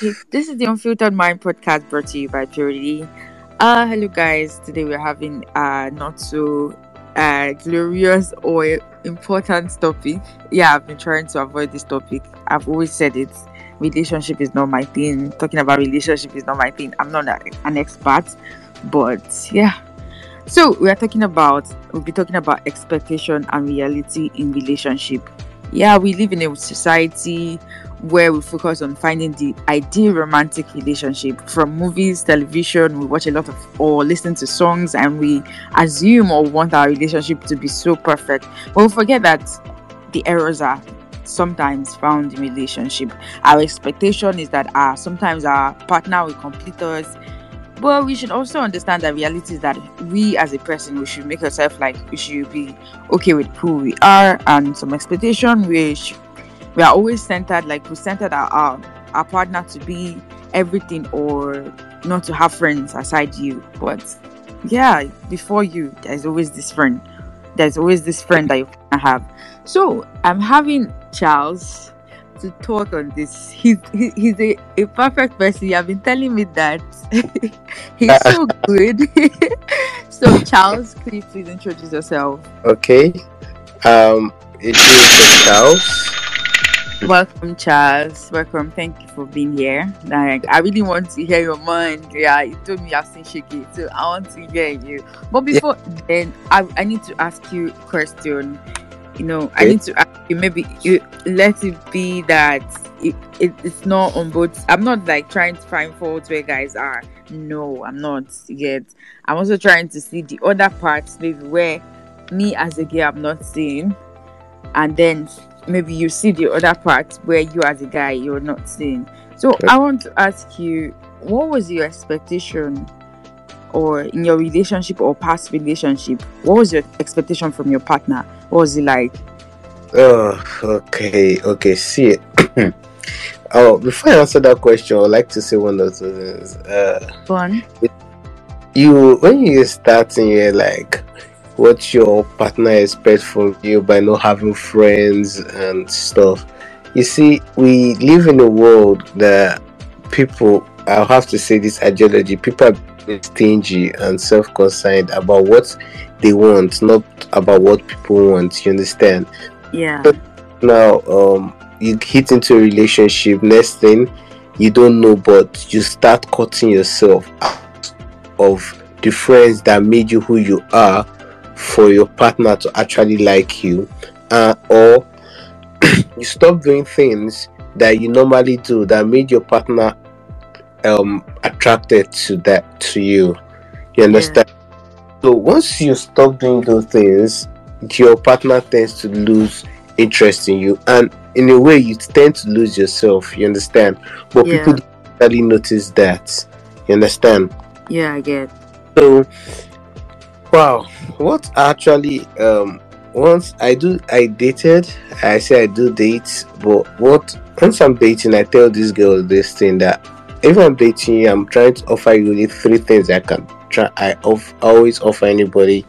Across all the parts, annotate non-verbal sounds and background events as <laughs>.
This is the Unfiltered Mind podcast brought to you by Purity. Uh, hello, guys. Today we're having uh, not so uh, glorious or important topic. Yeah, I've been trying to avoid this topic. I've always said it. Relationship is not my thing. Talking about relationship is not my thing. I'm not a, an expert, but yeah. So we are talking about we'll be talking about expectation and reality in relationship. Yeah, we live in a society where we focus on finding the ideal romantic relationship from movies, television, we watch a lot of or listen to songs and we assume or want our relationship to be so perfect. But we forget that the errors are sometimes found in relationship. Our expectation is that our sometimes our partner will complete us. But we should also understand that reality is that we as a person we should make ourselves like we should be okay with who we are and some expectation which we are always centered like we centered our, our our partner to be everything or not to have friends aside you. But yeah before you there's always this friend. There's always this friend that you have. So i'm having charles to talk on this. He's he, he's a, a perfect person. You have been telling me that. <laughs> He's so <laughs> good. <laughs> So charles could you please introduce yourself? Okay. Um, it is Charles. <laughs> Welcome, Charles. Welcome. Thank you for being here. Like, I really want to hear your mind. Yeah, you told me I've seen Shiki, so I want to hear you. But before then, I, I need to ask you a question. You know, I need to ask you. Maybe you let it be that it, it, it's not on both. I'm not like trying to find faults where guys are. No, I'm not yet. I'm also trying to see the other parts, maybe where me as a girl I'm not seeing, and then maybe you see the other part where you as a guy you're not seeing. So Okay. I want to ask you, what was your expectation or in your relationship or past relationship? What was your expectation from your partner? What was it like? Oh, okay, okay. See, <clears throat> oh, before I answer that question, I would like to say one of the things. Uh, Fun. you when you starting, you're like, what your partner expects from you by not having friends and stuff. You see, we live in a world that people. I'll have to say this ideology. People are stingy and self-concerned about what they want, not about what people want. You understand? Yeah. But now um you hit into a relationship next thing you don't know but you start cutting yourself out of the friends that made you who you are for your partner to actually like you uh, or <clears throat> you stop doing things that you normally do that made your partner um attracted to that to you. You understand? So once you stop doing those things your partner tends to lose interest in you and in a way you tend to lose yourself you understand? But Yeah. people don't really notice that. You understand? Yeah, I get. so wow what actually um once i do i dated i say i do date but what once i'm dating i tell this girl this thing that if i'm dating you i'm trying to offer you the three things i can try i off, always offer anybody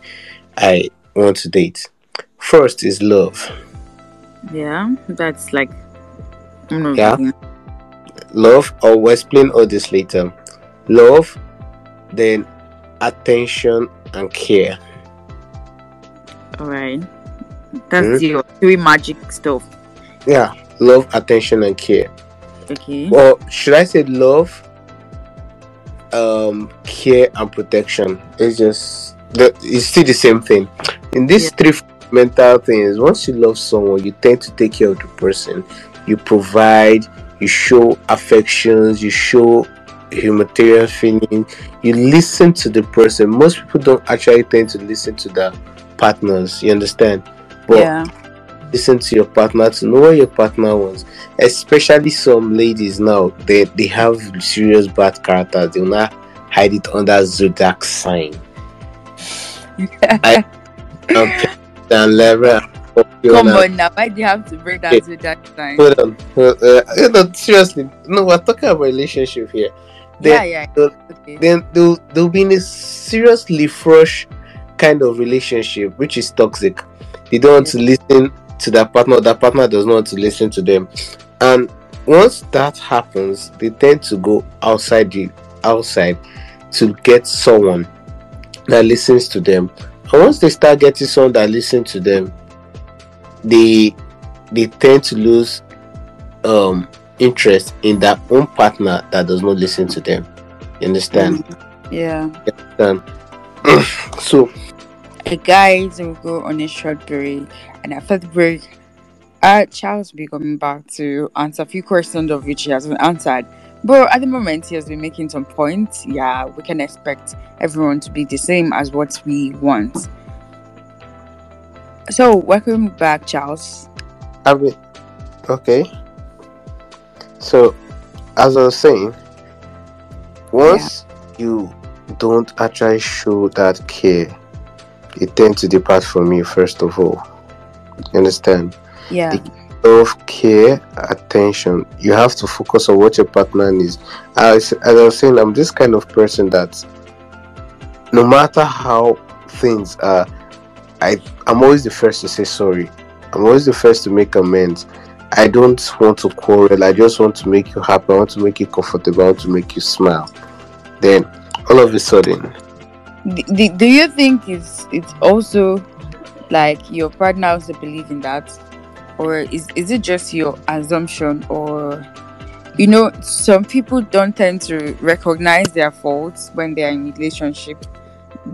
i want to date first is love Yeah, that's like. one of the Yeah. things. love i will explain all this later love then attention and care All right. That's Mhm. your three magic stuff. yeah love attention and care Okay. or should i say love um care and protection it's just the, it's still the same thing in these Yeah. three mental things once you love someone you tend to take care of the person you provide you show affections you show humanitarian feeling you listen to the person most people don't actually tend to listen to their partners you understand but yeah. listen to your partner to know what your partner wants. Especially some ladies now, they they have serious bad characters. They will not hide it under zodiac sign. <laughs> I- And. Come on now. Why do you have to bring that to that time? Hold on. Hold- uh, you know, seriously, no, we're talking about relationship here. Yeah, Then, yeah. the- Okay. then they'll, they'll be in a seriously fresh kind of relationship, which is toxic. They don't want to listen to their partner, their partner does not want to listen to them. And once that happens, they tend to go outside the outside to get someone that listens to them. And once they start getting someone that listens to them, they they tend to lose um interest in their own partner that does not listen to them. You understand? Yeah. Um, <clears throat> so Hey guys, we'll go on a short break, and after the break, uh, Charles will be coming back to answer a few questions of which he hasn't answered. But at the moment, he has been making some points. Yeah, we can expect everyone to be the same as what we want. So, welcome back, Charles. I mean, okay. So, as I was saying, once you don't actually show that care, it tends to depart from you. First of all, you understand? Yeah, Of care, attention. You have to focus on what your partner needs. As, as I was saying, I'm this kind of person that no matter how things are, I I'm always the first to say sorry. I'm always the first to make amends. I don't want to quarrel. I just want to make you happy. I want to make you comfortable. I want to make you smile. Then all of a sudden, do, do, you think it's it's also like your partner also believe in that or is, is it just your assumption or you know some people don't tend to recognize their faults when they are in relationship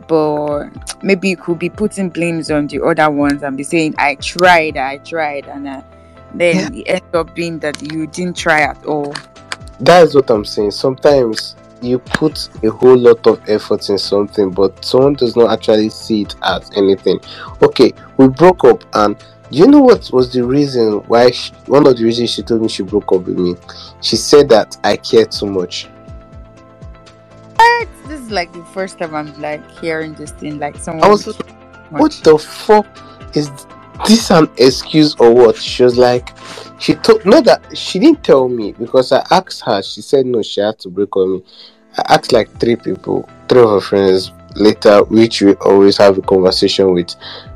but maybe you could be putting blames on the other ones and be saying i tried i tried and uh, then it ends up being that you didn't try at all that is what I'm saying. Sometimes you put a whole lot of effort in something, but someone does not actually see it as anything. Okay, we broke up, and do you know what was the reason why? She, one of the reasons she told me she broke up with me. She said that I care too much. What? this is like the first time i'm like hearing this thing like someone I was what the fuck is this an excuse or what? She was like, she told no that she didn't tell me because I asked her. She said no, she had to break on me. I asked like three people, three of her friends later, which we always have a conversation with.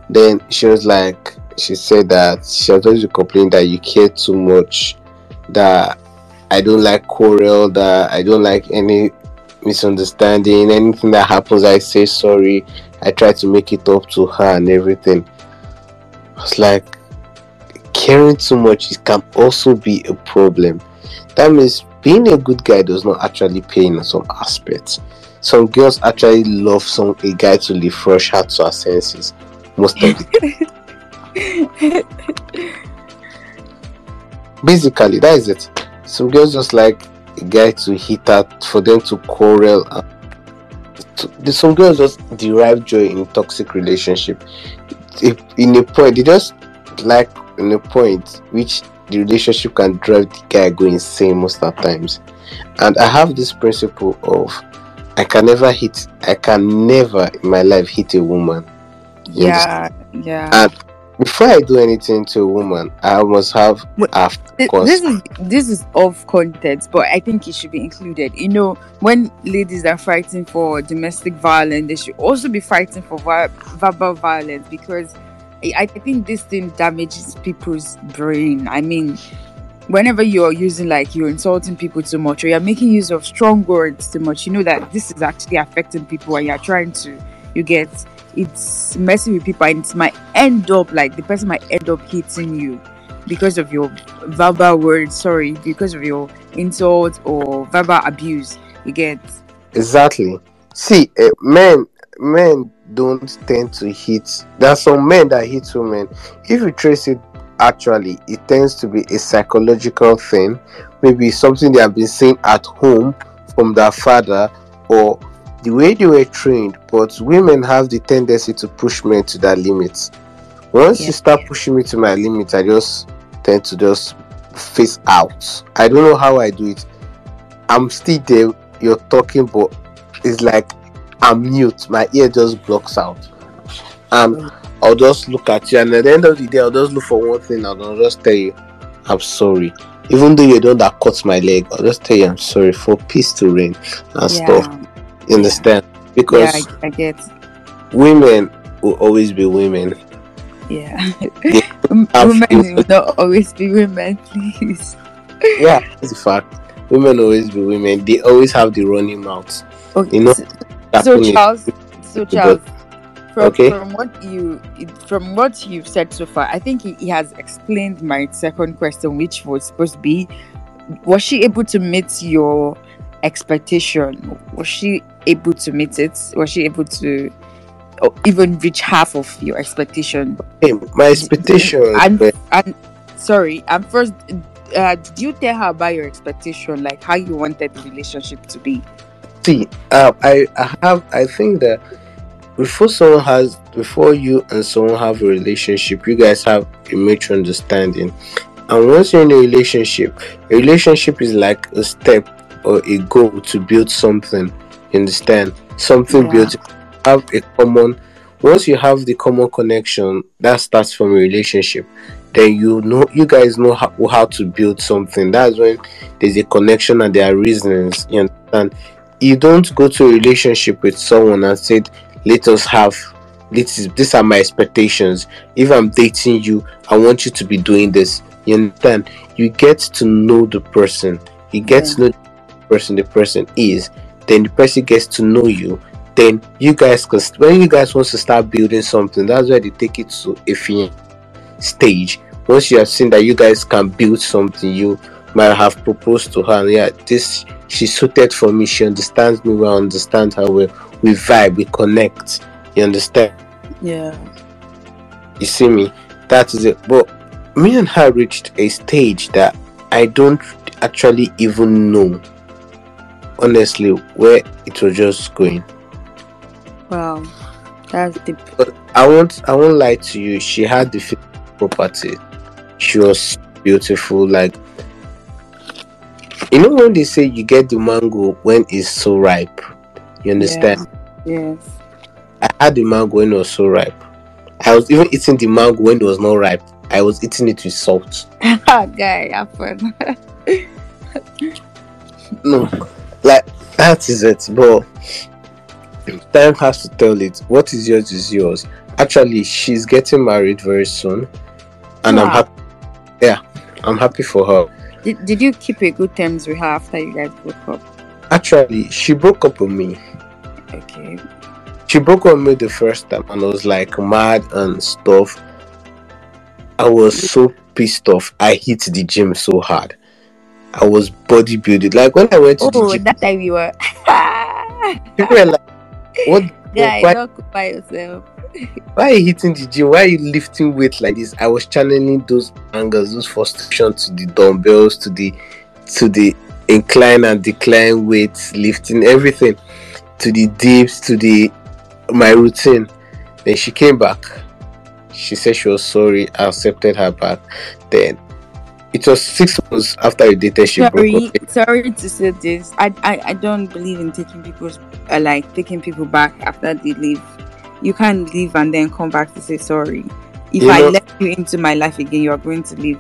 Then she was like, she said that she has always complained that you care too much, that I don't like quarrel, that I don't like any misunderstanding, anything that happens, I say sorry. I try to make it up to her and everything. I was like, caring too much can also be a problem. That means being a good guy does not actually pay in some aspects. Some girls actually love some a guy to refresh her to her senses. Most of the <laughs> basically that is it. Some girls just like a guy to hit her for them to quarrel. to- Some girls just derive joy in toxic relationship. If- In a point, they just like in a point which the relationship can drive the guy go insane most of the times. And I have this principle of I can never hit. I can never in my life hit a woman. Yeah yeah And Before I do anything to a woman, I must have Wait, a Th- cons- this is this is off context, but I think it should be included. You know, when ladies are fighting for domestic violence, they should also be fighting for vi- verbal violence because I, I think this thing damages people's brain. I mean, whenever you're using like you're insulting people too much or you're making use of strong words too much, you know that this is actually affecting people and you're trying to you get it's messing with people and it might end up like the person might end up hitting you because of your verbal words, sorry, because of your insult or verbal abuse. You get Exactly. See, uh, men men don't tend to hit. There are some men that hit women. If you trace it, actually, it tends to be a psychological thing. Maybe something they have been seeing at home from their father, or the way they were trained. But women have the tendency to push men to their limits. Once Yeah. you start pushing me to my limit, I just tend to just face out. I don't know how I do it. I'm still there. You're talking, but it's like I'm mute. My ear just blocks out. And mm. I'll just look at you, and at the end of the day, I'll just look for one thing, and I'll just tell you, I'm sorry. Even though you're the one that cuts my leg, I'll just tell you I'm sorry for peace to reign and stuff. You understand? Because yeah, I, I get women will always be women. yeah. Yeah. <laughs> Women will not always be women, please. <laughs> yeah, it's a fact. Women always be women. They always have the running mouth. Okay. Oh, you know, so, so Charles, so Charles, from, Okay. from what you from what you've said so far, I think he, he has explained my second question, which was supposed to be, was she able to meet your expectation? Was she able to meet it? Was she able to or even reach half of your expectation? Hey, my expectation. And and sorry, and first, uh, did you tell her about your expectation, like how you wanted the relationship to be? see, uh, I, I have. I think that before someone has, before you and someone have a relationship, you guys have a mutual understanding. And once you're in a relationship, a relationship is like a step or a goal to build something. You understand? Something Yeah. built. Have a common. Once you have the common connection, that starts from a relationship. Then you know, you guys know how, how to build something. That's when there's a connection and there are reasons. You understand? You don't go to a relationship with someone and said, "Let us have." This is these are my expectations. If I'm dating you, I want you to be doing this. You understand? You get to know the person. You get Yeah. to know the person the person is. Then the person gets to know you. Then you guys, cause when you guys want to start building something, that's where they take it to a fin- stage. Once you have seen that you guys can build something, you might have proposed to her. and Yeah, this she suited for me. She understands me well. Understand her well. We vibe. We connect. You understand? Yeah. You see me? That is it. But me and her reached a stage that I don't actually even know, honestly, where it was just going. Wow. That's the But I won't, I won't lie to you. She had the property. She was beautiful. Like, you know, when they say you get the mango when it's so ripe, you understand? yes. I had the mango when it was so ripe. I was even eating the mango when it was not ripe. I was eating it with salt. <laughs> Guy, fun. <laughs> No, like that is it. But time has to tell it. What is yours is yours. Actually, she's getting married very soon, and I'm ah. happy. Yeah, I'm happy for her. did, did you keep a good terms with her after you guys broke up? Actually, she broke up with me. Okay. She broke up with me the first time, and I was like mad and stuff. I was so pissed off. I hit the gym so hard. I was bodybuilding. Like when I went to Oh, the gym, that time you were. <laughs> people were like, "What? Guy, why, don't occupy yourself. <laughs> why are you hitting the gym? Why are you lifting weight like this?" I was channeling those angers, those frustration to the dumbbells, to the to the incline and decline weights, lifting everything, to the dips, to the my routine. Then she came back. She said she was sorry. I accepted her back. Then it was six months after we dated. She sorry, sorry to say this. I, I, I don't believe in taking people's uh, like taking people back after they leave. You can't leave and then come back to say sorry. If You I know- let you into my life again, you are going to leave.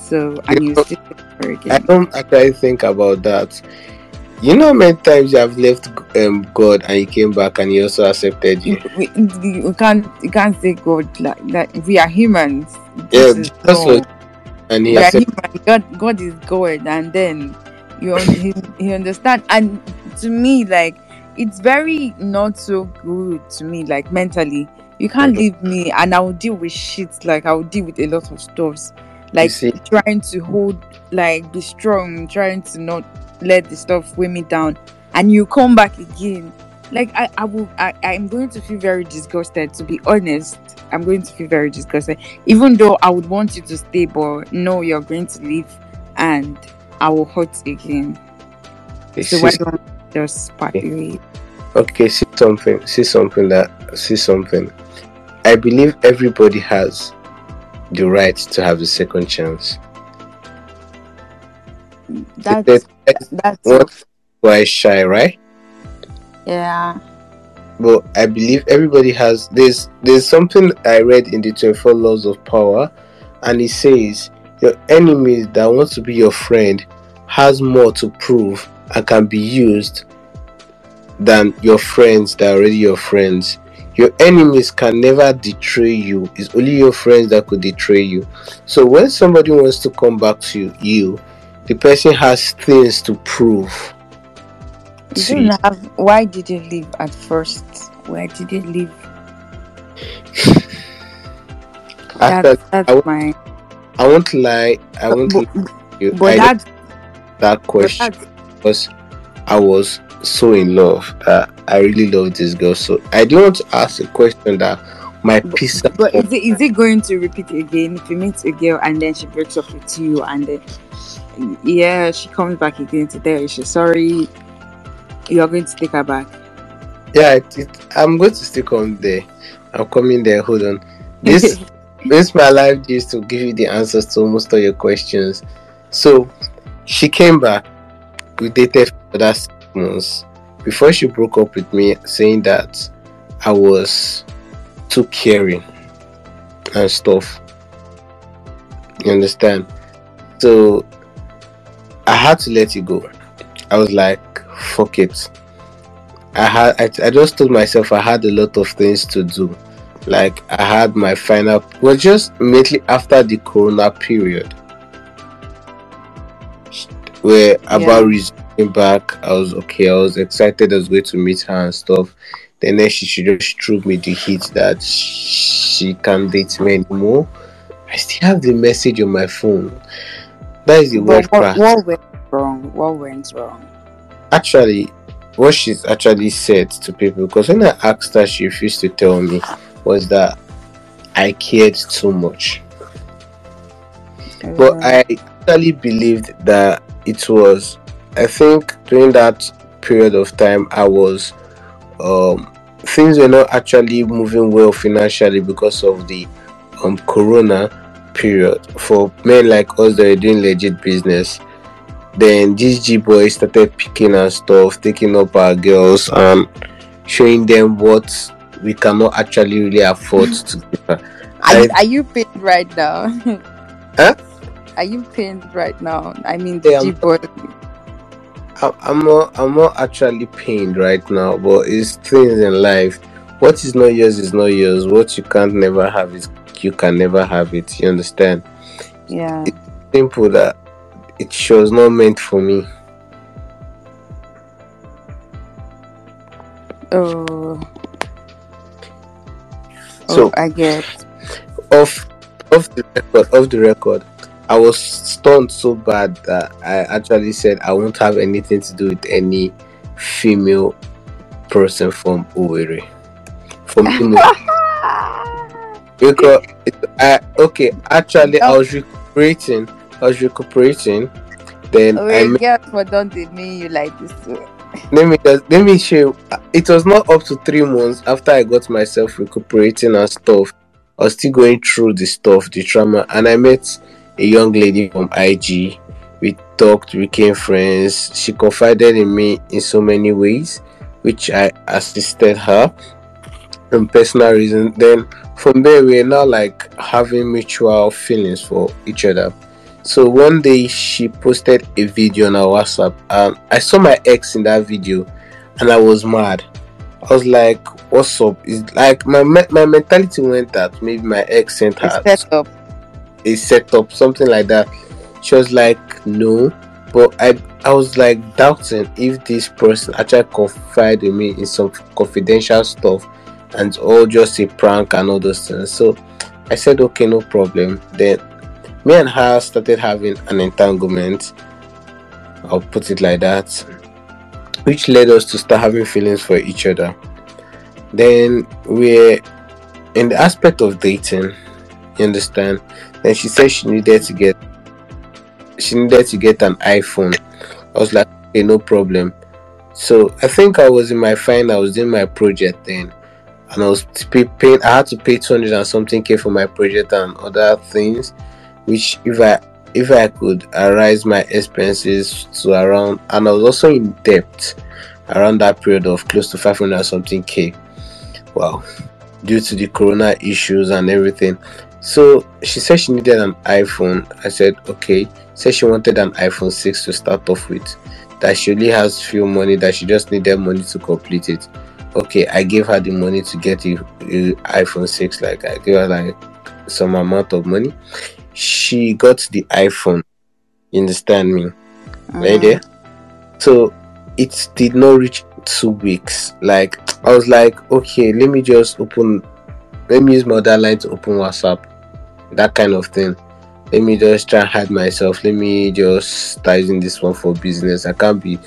So and You you know- still sorry I don't actually think about that. You know, many times you have left um, God and He came back and He also accepted you. we, we, we can't you can't say God like that. We are humans. Yeah, This was- and He are accepted. God, God is God, and then you he, he understand. And to me, like it's very not so good to me, like mentally. You can't leave me, and I will deal with shit. Like I will deal with a lot of stuff. Like trying to hold, like be strong, trying to not let the stuff weigh me down, and you come back again. Like I, I will, I, I'm going to feel very disgusted. To be honest, I'm going to feel very disgusted even though I would want you to stay, but no, you're going to leave and I will hurt again. So why don't just part? Okay, see something. See something that. See something. I believe everybody has the right to have a second chance. That's That's that's why shy, right? Yeah. But I believe everybody has there's there's something I read in the 24 laws of power and it says your enemy that wants to be your friend has more to prove and can be used than your friends that are already your friends. Your enemies can never betray you. It's only your friends that could betray you. So when somebody wants to come back to you, the person has things to prove. You to don't have. Why did you leave at first? Why did you leave? After, That's I won't- my. I won't lie. I won't But, lie you. but I that's, that question that's because I was so in love that I really love this girl. So I do not want to ask a question that my piece of But is it is it going to repeat again if you meet a girl and then she breaks up with you and then yeah she comes back again to tell you she's sorry you're going to take her back. yeah. It, it, I'm going to stick on there. I'm coming there. Hold on. This <laughs> this my life used to give you the answers to most of your questions. So she came back. We dated for that six months before she broke up with me, saying that I was too caring and stuff. You understand? So I had to let it go. I was like, fuck it. I had I, I just told myself I had a lot of things to do. Like I had my final well just immediately after the corona period. Where about resuming back, I was okay, I was excited I was going to meet her and stuff. Then then she, she just threw me the hit that she can't date me anymore. I still have the message on my phone. That is the But word what, what went wrong? What went wrong? Actually what she's actually said to people because when i asked her she refused to tell me was that i cared too much. But i actually believed that it was i think during that period of time i was um things were not actually moving well financially because of the um corona period. For men like us that are doing legit business then this G boy started picking and stuff, taking up our girls and showing them what we cannot actually really afford to give her. are, are you paid right now? <laughs> Huh? Are you paid right now? I mean, Yeah, G boy. I- I'm not I'm not actually pained right now, but it's things in life. What is not yours is not yours. What you can't never have is you can never have it. You understand? Yeah. Simple that it was not meant for me. Oh. So- oh, I get. off off the record off the record i was stunned so bad that i actually said i won't have anything to do with any female person from Owerri. from Imo. <laughs> because it, I, okay actually i was recuperating i was recuperating then Oh, i wait, met, girls, but don't they mean you like this? too? let me just let me show you. It was not up to three months after i got myself recuperating and stuff. I was still going through the stuff the trauma and i met a young lady from ig we talked we became friends. She confided in me in so many ways which i assisted her in personal reasons. Then from there we're now like having mutual feelings for each other so one day she posted a video on her WhatsApp and I saw my ex in that video and I was mad. I was like, what's up? It's like my me- my mentality went that maybe my ex sent her It's set up. a setup, something like that. She was like, no. But I I was like doubting if this person actually confided in me in some confidential stuff and all just a prank and all those things. So I said okay, no problem. Then me and her started having an entanglement. I'll put it like that. Which led us to start having feelings for each other. Then we're in the aspect of dating, you understand? Then she said she needed to get she needed to get an iPhone. I was like, okay, no problem. So I think I was in my final, I was doing my project then, and I was pay- paying. I had to pay two hundred and something k for my project and other things, which if I if I could arise my expenses to around, and I was also in debt around that period of close to five hundred and something k. Wow, due to the corona issues and everything. So she said she needed an iPhone. I said okay. Said she wanted an iPhone 6 to start off with. That she only has few money. That she just needed money to complete it. Okay, I gave her the money to get a iPhone 6. Like I gave her like some amount of money. She got the iPhone. You understand me? Mhm. Right there. So it did not reach two weeks. Like <tsk> I was like, okay, let me just open let me use my other line to open WhatsApp. That kind of thing. Let me just try and hide myself. Let me just start using this one for business. I can't be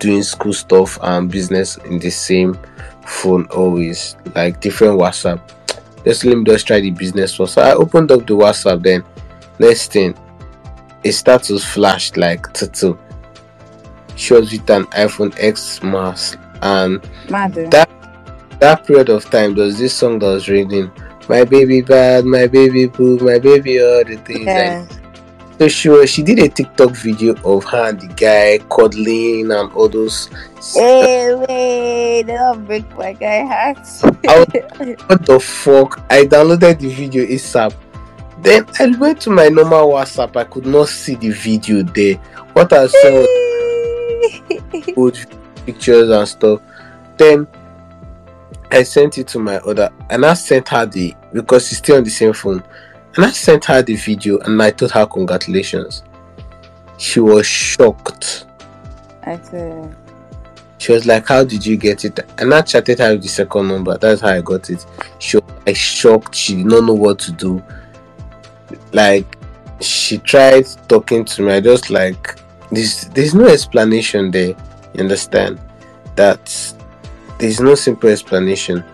doing school stuff and business in the same phone always. Like different WhatsApp. Just let me just try the business one. So I opened up the WhatsApp then. Next thing, a status flashed like tutu. She was with an iPhone X Max and Mad. That- that period of time there was this song that was reading my baby bad my baby boo my baby all the things yeah. and so she was she did a tiktok video of her and the guy cuddling and all those Hey, wait, don't break my guy heart. <laughs> what the fuck i downloaded the video asap then i went to my normal whatsapp i could not see the video there what i saw <laughs> old pictures and stuff. Then I sent it to my other, and I sent her the because she's still on the same phone, and I sent her the video, and I told her congratulations. She was shocked. I said, She was like, "How did you get it?" And I chatted her with the second number. That's how I got it. She was like shocked. She did not know what to do. Like she tried talking to me. I just like this. There's no explanation there. You understand? That there's no simple explanation.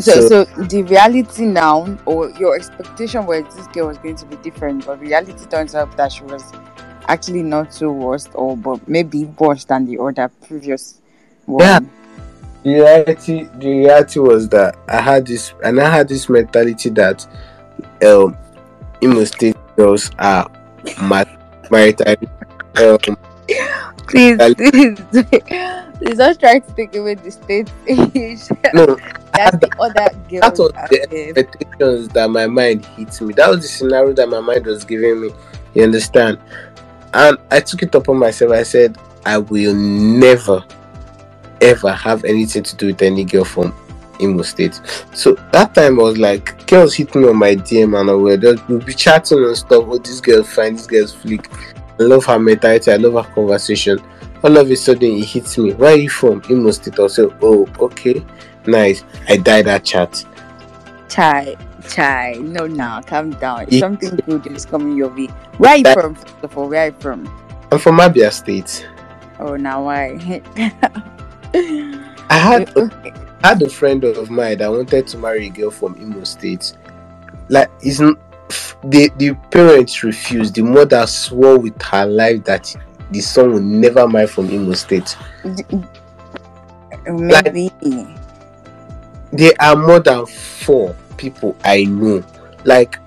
so, So- so, the reality now, or your expectation was this girl was going to be different, but reality turns out that she was actually not so worst, or but maybe worse than the other previous one. Yeah. The reality, the reality was that I had this, and I had this mentality that um, Imo State girls are my marital. Um, Please, please, please don't try to take away the state no, <laughs> That's the other girl. that was the expectations that my mind hit me. That was the scenario that my mind was giving me. You understand? And I took it upon myself. I said, I will never, ever have anything to do with any girl from Imo State. So that time I was like, girls hit me on my DM and I will just we'll be chatting and stuff. Oh, this girl fine, this girl's flick. I love her mentality, I love her conversation. All of a sudden it hits me. Where are you from? Imo State. I say, oh, okay, nice. I died that chat. Chai, chai. No, now calm down. Yeah. Something good is coming your way. Where are you That- from? First of all, where are you from? I'm from Abia State. Oh, now why? <laughs> I had I had a friend of mine that wanted to marry a girl from Imo State. Like, isn't the the parents refused. The mother swore with her life that the son would never marry from Imo State. Maybe. There are more than four people I know. Like,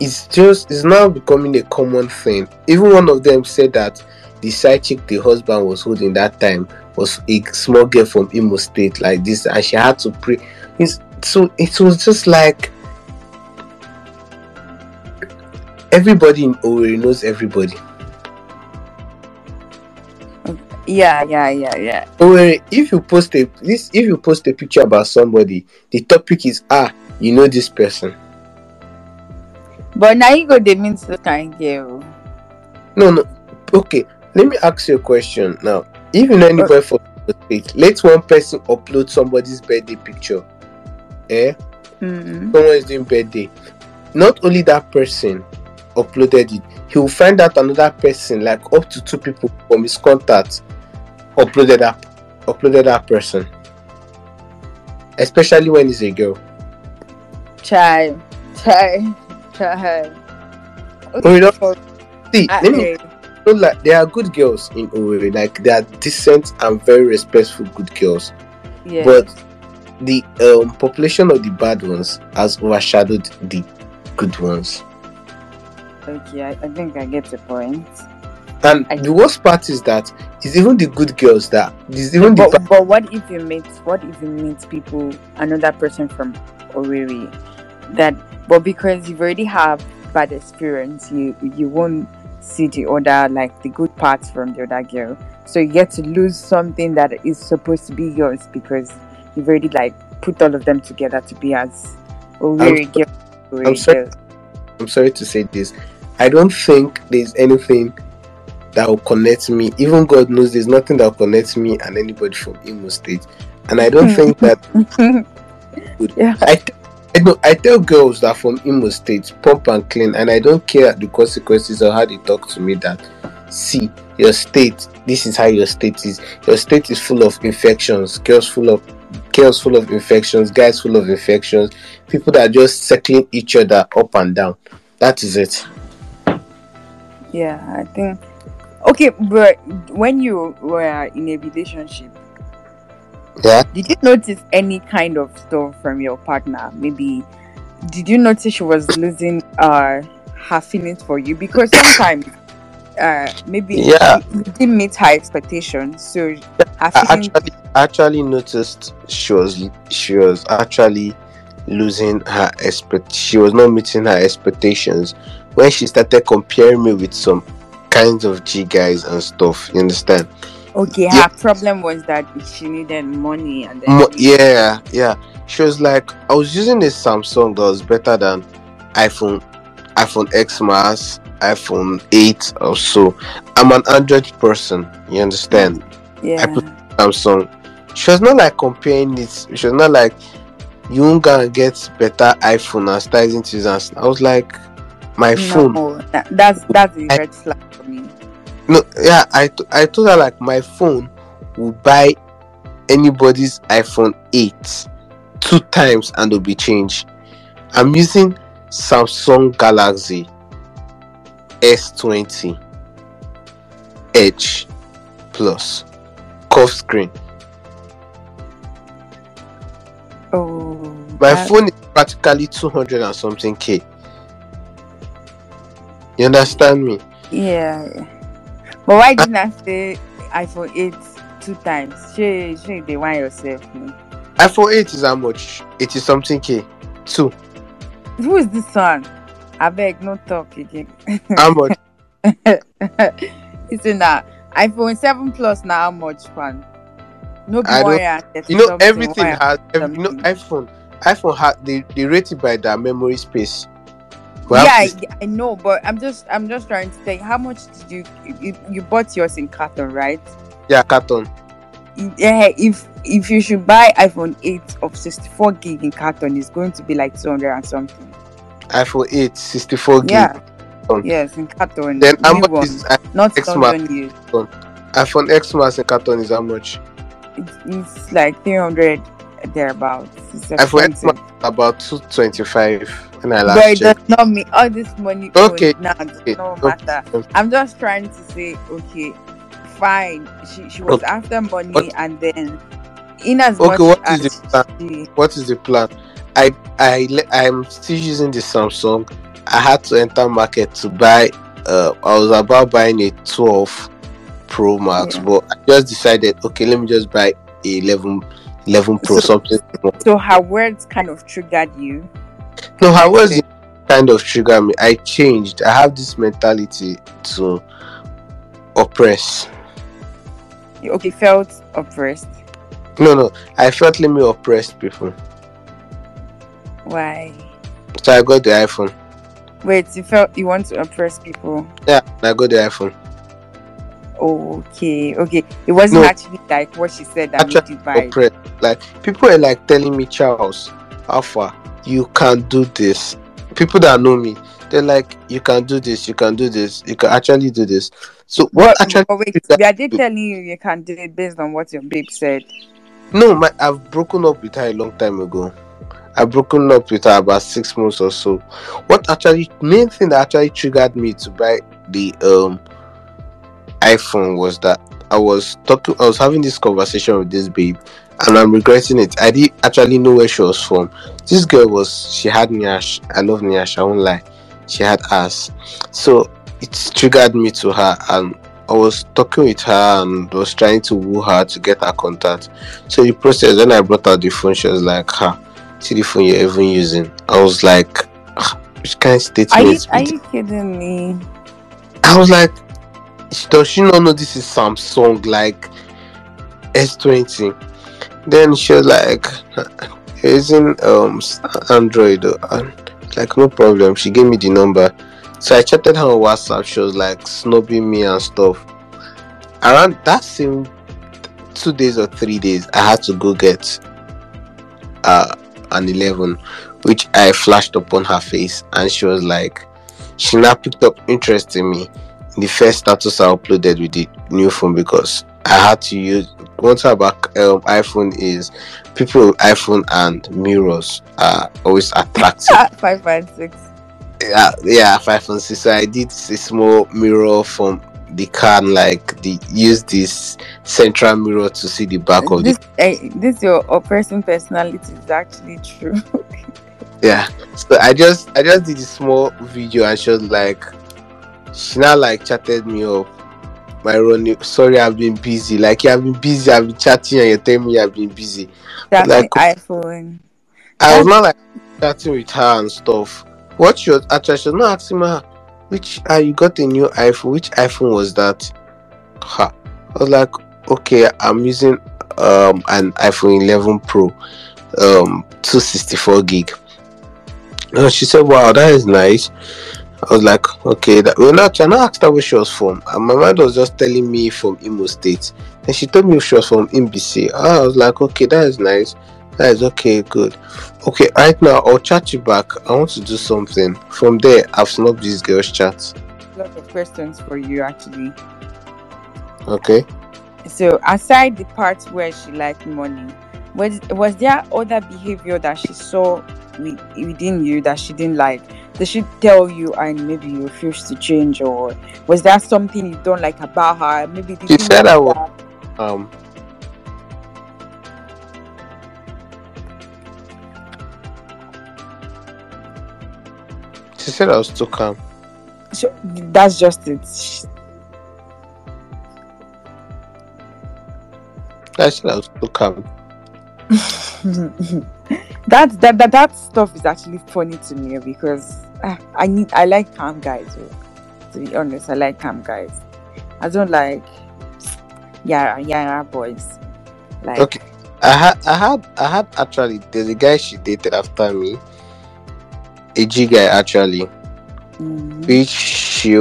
it's just it's now becoming a common thing. Even one of them said that the side chick the husband was holding that time was a small girl from Imo State, like this, and she had to pray. It's, so it was just like everybody in Owerri knows everybody. Yeah, yeah, yeah, yeah. Owerri, if you post a this, if you post a picture about somebody, the topic is ah, you know this person. But now you go, they mean so kind girl. No, no. Okay, let me ask you a question now. Know anybody from the let one person upload somebody's birthday picture. Eh? Mm. Someone is doing birthday. Not only that person uploaded it, he will find out another person, like up to two people from his contact, uploaded that uploaded that person. Especially when it's a girl. Chai, chai, chai. Oh, you know- See, let me like there are good girls in Owerri, like they are decent and very respectful good girls. yeah. but the um, population of the bad ones has overshadowed the good ones. okay, I, I think I get the point. And I- the worst part is that it's even the good girls that it's even the But, bad, but what if you meet what if you meet people another person from Owerri that but because you've already have bad experience you you won't see the other like the good parts from the other girl so you get to lose something that is supposed to be yours because you've already like put all of them together to be as Owerri girl Owerri I'm sorry. girl. I'm sorry to say this. I don't think there's anything that will connect me. Even God knows there's nothing that will connect me and anybody from Imo State. And I don't hmm. think that <laughs> would. Yeah. I, I I tell girls that from Imo State, pump and clean, and I don't care the consequences or how they talk to me. That see your state, this is how your state is. Your state is full of infections, girls full of girls full of infections, guys full of infections, people that are just circling each other up and down. That is it. Yeah, I think. Okay, but when you were in a relationship, Yeah. did you notice any kind of stuff from your partner? Maybe did you notice she was losing uh her feelings for you? Because sometimes uh maybe Yeah. you didn't meet her expectations, so her I actually actually noticed she was she was actually losing her expect she was not meeting her expectations when she started comparing me with some kinds of G guys and stuff. You understand? Okay, Yeah. her problem was that she needed money and then Mo- yeah, yeah. She was like, I was using a Samsung that was better than iPhone, iPhone X Max, iPhone 8 or so. I'm an Android person. You understand? yeah. I put Samsung. She was not like comparing it. She was not like you won't go and get better iPhone and start using it. and I was like, my phone. No, that, that's that's a red flag for me. No, yeah, I I told her like my phone will buy anybody's iPhone 8 two times and it'll be changed. I'm using Samsung Galaxy S20 Edge Plus curved screen. Oh, My that- phone is practically 200 and something K. You understand me? Yeah. But why didn't I say iPhone 8 two times? She, she, they want yourself. man. iPhone 8 is how much? It is something K. Two. Who is this one? I beg, no talk again. How much? it's in that iPhone 7 Plus now, how much fun? No I more don't- than 30 you know everything has every, you know iphone iphone has they, they rate it by their memory space We have yeah, I, I know, but I'm just I'm just trying to say how much did you you, you bought yours in carton, right? yeah carton. Yeah if if you should buy iphone 8 of 64 gig in carton it's going to be like 200 and something. iphone 8 64 gig yeah. Carton. yes in carton. Then how much one, is not iphone x max in carton is how much? It's, it's like 300 thereabouts it's iphone x expensive. max about 225 And i but last it does not mean all this money Okay, now does okay, not okay. matter i'm just trying to say okay fine she, she was Okay, after money okay. and then in as Okay, much what as is the plan? she, what is the plan i i i'm still using the samsung i had to enter market to buy uh i was about buying a 12 pro max Yeah. but i just decided okay let me just buy a 11 11 pro So- something so her words kind of triggered you? No was it kind of triggered me. I changed. I have this mentality to oppress. You- okay felt oppressed. No no. I felt let me oppress people. Why? So i got the iphone. Wait you felt you want to oppress people? Yeah i got the iphone okay okay it wasn't No. actually like what she said that Actually, made you buy. Like people are like telling me, Charles, Alpha, you can do this. People that know me, they're like, you can do this, you can do this, you can actually do this. So what actually? but wait are they telling you you can do it based on what your babe said No, my, I've broken up with her a long time ago. I've broken up with her about six months or so. What actually main thing that actually triggered me to buy the um iPhone was that I was talking I was having this conversation with this babe and I'm regretting it. I didn't actually know where she was from. This girl was she had Nyash. I love Nyash, I won't lie. She had ass. So it triggered me to her and I was talking with her and was trying to woo her to get her contact. So the process when I brought out the phone, she was like, "Ha, see the phone you're even using." I was like, "Ah, "Which kind of are you are you kidding me I was like, "Does she not know this is Samsung like S20?" Then she was like, "You're using um Android." uh," and like no problem. She gave me the number. So I chatted her on WhatsApp. She was like snubbing me and stuff. Around that same two days or three days, I had to go get uh, an 11, which I flashed upon her face, and she was like, she now picked up interest in me. The first status I uploaded with the new phone because I had to use one thing about um, iPhone is people with iPhone and mirrors are always attractive. <laughs> Five and six. yeah, yeah, five and six. So I did a small mirror from the car and like the use this central mirror to see the back of This, the eh, this your oppressing personality is actually true. <laughs> yeah. So I just I just did a small video and showed like she now like chatted me up. My Ronnie, sorry I've been busy. Like you have been busy, I've been chatting and you're telling me I've been busy. That's Like- my iPhone. I was not like chatting with her and stuff. What your she not asking her which uh, you got a new iPhone. Which iPhone was that? Ha. I was like, okay, I'm using um an iPhone 11 Pro, um 264 gig. And she said, Wow, that is nice. I was like, okay, that well not I now asked her where she was from. And my mind was just telling me from Imo State. And she told me she was from MBC. Ah, I was like, okay, that is nice. That is okay, good. Okay, right now I'll chat you back. I want to do something. From there, I've snubbed this girl's chat. A lot of questions for you actually. Okay. So aside the part where she liked money, was was there other behavior that she saw within you that she didn't like? Did she tell you and maybe you refused to change, or was there something you don't like about her? Maybe She said I was- Um. She said I was too calm. So that's just it. She- I said I was too calm. <laughs> that, that that that stuff is actually funny to me because ah, I need I like calm guys. oh. To be honest, I like calm guys. I don't like yeah yeah boys. Like Okay. I had, I had, I had actually. There's a guy she dated after me. A G guy actually, mhm. which she,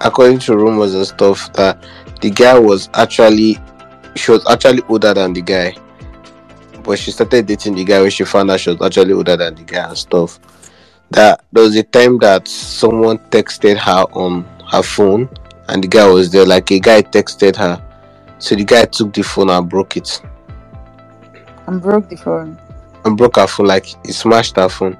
according to rumors and stuff, that the guy was actually, she was actually older than the guy. But she started dating the guy when she found out she was actually older than the guy and stuff. That there was a time that someone texted her on her phone, and the guy was there. Like a guy texted her, so the guy took the phone and broke it. I'm broke the phone. and broke her phone like he smashed her phone.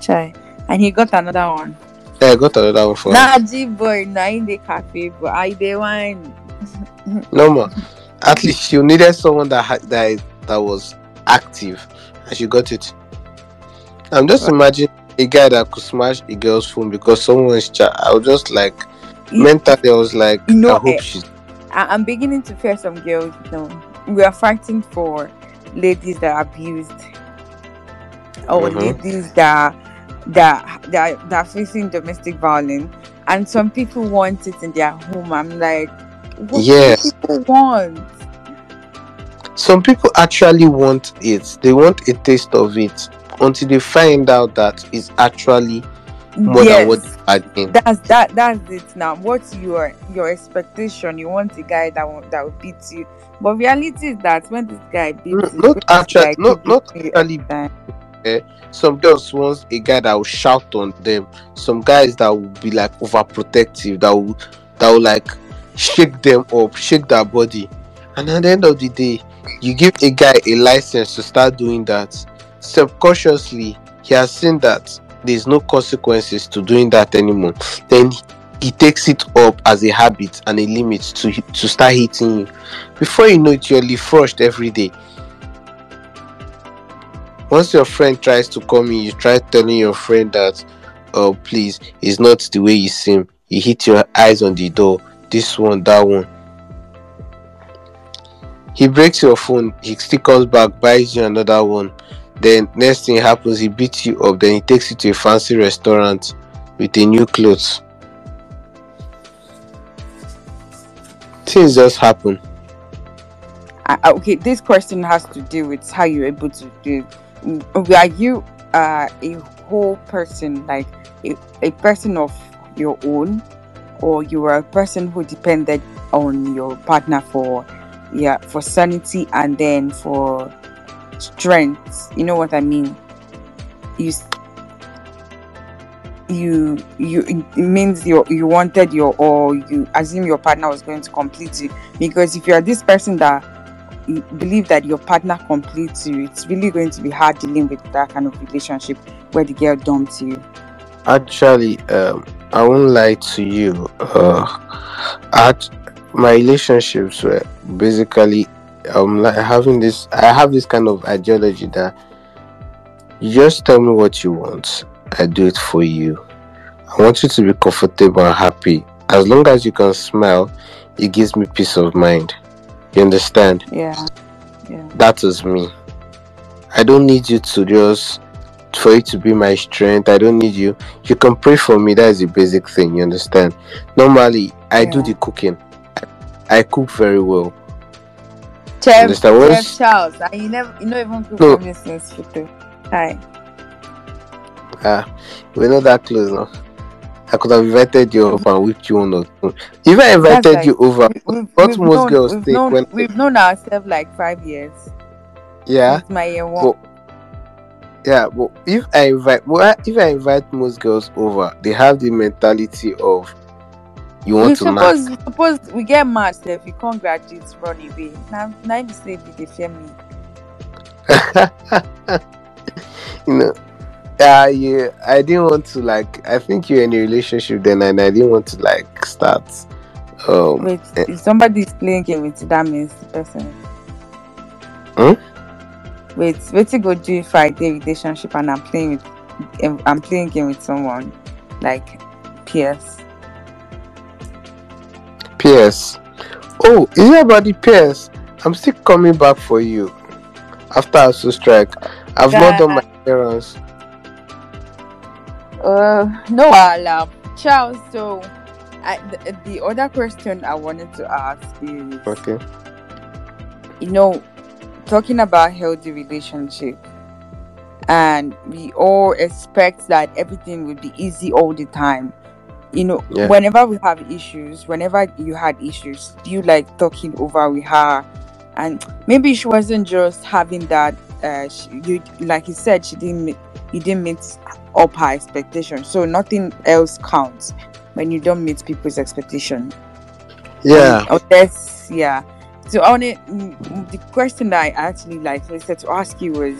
Chai. And he got another one. Yeah, I got another one for her. Nah, G boy, nah in the cafe, but I dey wine. No more. At least she needed someone that had that that was active, and she got it. I'm just imagine a guy that could smash a girl's phone because someone's chat. I was just like mentally, I was like, know, I hope eh, she's I'm beginning to fear some girls. You know, we are fighting for ladies that are abused, or Mhm. ladies that that that that are facing domestic violence, and some people want it in their home. I'm like, what do Yes. people want? Some people actually want it. They want a taste of it until they find out that it's actually more than what Yes. they. That's that. That's it. Now, what's your your expectation? You want a guy that will, that will beat you, but reality is that when this guy beats No, you, not actually- not- not actually eh, every time. Eh. some girls want a guy that will shout on them some guys that will be like overprotective that will that will like shake them up shake their body and at the end of the day you give a guy a license to start doing that subconsciously he has seen that there's no consequences to doing that anymore then he takes it up as a habit and a limit to to start hitting you before you know it you're refreshed every day once your friend tries to call in, you try telling your friend that, oh, please, it's not the way you seem. You hit your eyes on the door, this one, that one. He breaks your phone, he still comes back, buys you another one. Then, next thing happens, he beats you up, then he takes you to a fancy restaurant with a new clothes. Things just happen. I- okay, this question has to do with how you're able to do. Are you uh, a whole person, like a, a person of your own, or you were a person who depended on your partner for yeah for sanity and then for strength. You know what I mean? You you you it means you you wanted your or you assume your partner was going to complete you because if you are this person that believe that your partner completes you it's really going to be hard dealing with that kind of relationship where the girl dumps you Actually, um, I won't lie to you. Uh, at my relationships were basically um like having this. I have this kind of ideology that you just tell me what you want. I do it for you. I want you to be comfortable and happy. As long as you can smile, it gives me peace of mind. You understand? yeah yeah That is me. I don't need you to just for you to be my strength. I don't need you. You can pray for me. That is the basic thing. You understand? Normally, I do the cooking. I cook very well. chef, Understand? chef charles and you never you know even cook No. for me since photo hi Ah, we're not that close now. I could have invited you over and whipped you one or two. If I invited like- you over, We- we've, what we've most known, girls take known, when we've known ourselves like five years yeah, It's my year one but yeah, but if I invite, well, if I invite most girls over, they have the mentality of you we want to knock. suppose suppose we get mad sef you can't graduate run away na na im be say be dey fear me <laughs> you know uh, yeah i didn't want to like i think you're in a relationship then and i didn't want to like start um wait Eh. if somebody is playing game with you that means the person Hmm? wait wetin go do if i dey relationship and i'm playing with i'm playing game with someone like ps ps oh is it about the ps i'm still coming back for you. After i so strike i've not done my errands Uh, no wahala. Charles, so I, the, the other question I wanted to ask is, okay. you know, talking about healthy relationship, and we all expect that everything will be easy all the time. You know, Yeah. whenever we have issues, whenever you had issues, you like talking over with her, and maybe she wasn't just having that. Uh, she, you like you said, she didn't. You didn't meet up her expectations, so nothing else counts when you don't meet people's expectation. yeah Um, unless, yeah. So on it, mm, the question that I actually like said to ask you was,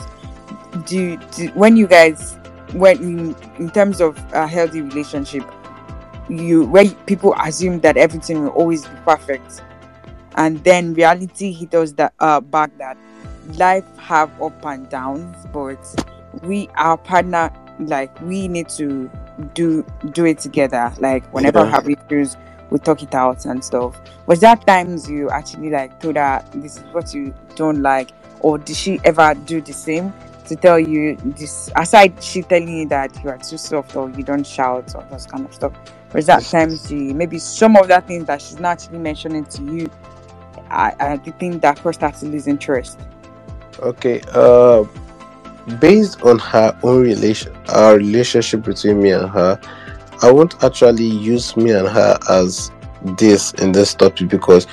do, do when you guys when in, in terms of a healthy relationship, you where people assume that everything will always be perfect, and then reality hit us that uh back that life have up and downs, but we our partner like we need to do do it together. Like whenever we have issues, we talk it out and stuff. Was there times you actually like told her this is what you don't like, or did she ever do the same to tell you this? Aside she telling you that you are too soft or you don't shout or those kind of stuff. Was that times maybe some of that things that she's not actually mentioning to you? I, I the thing that first her to lose interest. okay uh based on her own relation our relationship between me and her i won't actually use me and her as this in this topic because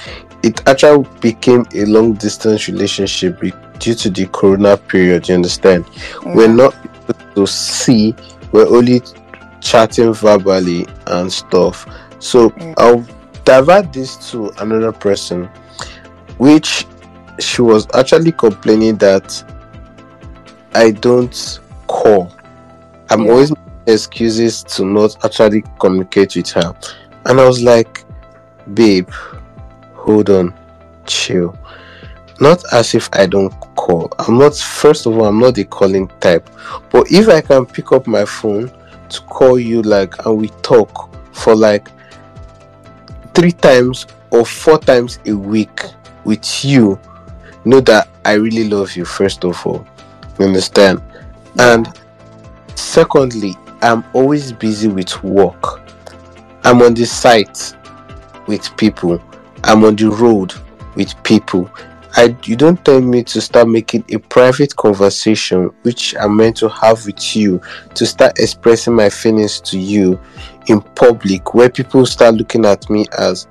it actually became a long distance relationship due to the corona period you understand we're not able to see we're only chatting verbally and stuff. So Mm. i'll divert this to another person which she was actually complaining that i don't call. I'm Yeah. always making excuses to not actually communicate with her. And i was like babe hold on chill. Not as if i don't call. I'm not first of all i'm not the calling type. But if i can pick up my phone to call you like and we talk for like three times or four times a week with you. Know that i really love you first of all. You understand? And secondly i'm always busy with work. I'm on the site with people. I'm on the road with people I you don't tell me to start making a private conversation which I'm meant to have with you to start expressing my feelings to you in public where people start looking at me as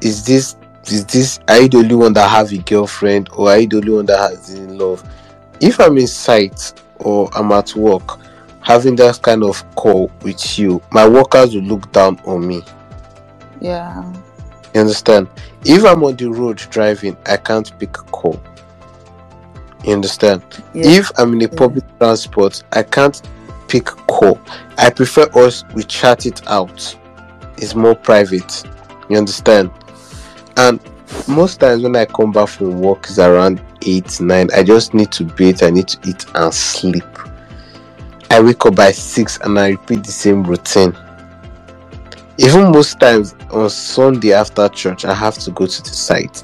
is this is this are you the only one that have a girlfriend or are you the only one that has in love? If I'm in sight or I'm at work having that kind of call with you, my workers will look down on me. Yeah. You understand? If I'm on the road driving, I can't pick a call. You understand? Yeah. If I'm in a public transport, I can't pick a call. I prefer us we chat it out. It's more private. You understand? And most times when I come back from work is around eight, nine. I just need to bathe, I need to eat and sleep. I wake up by six and I repeat the same routine. Even most times on Sunday after church, I have to go to the site.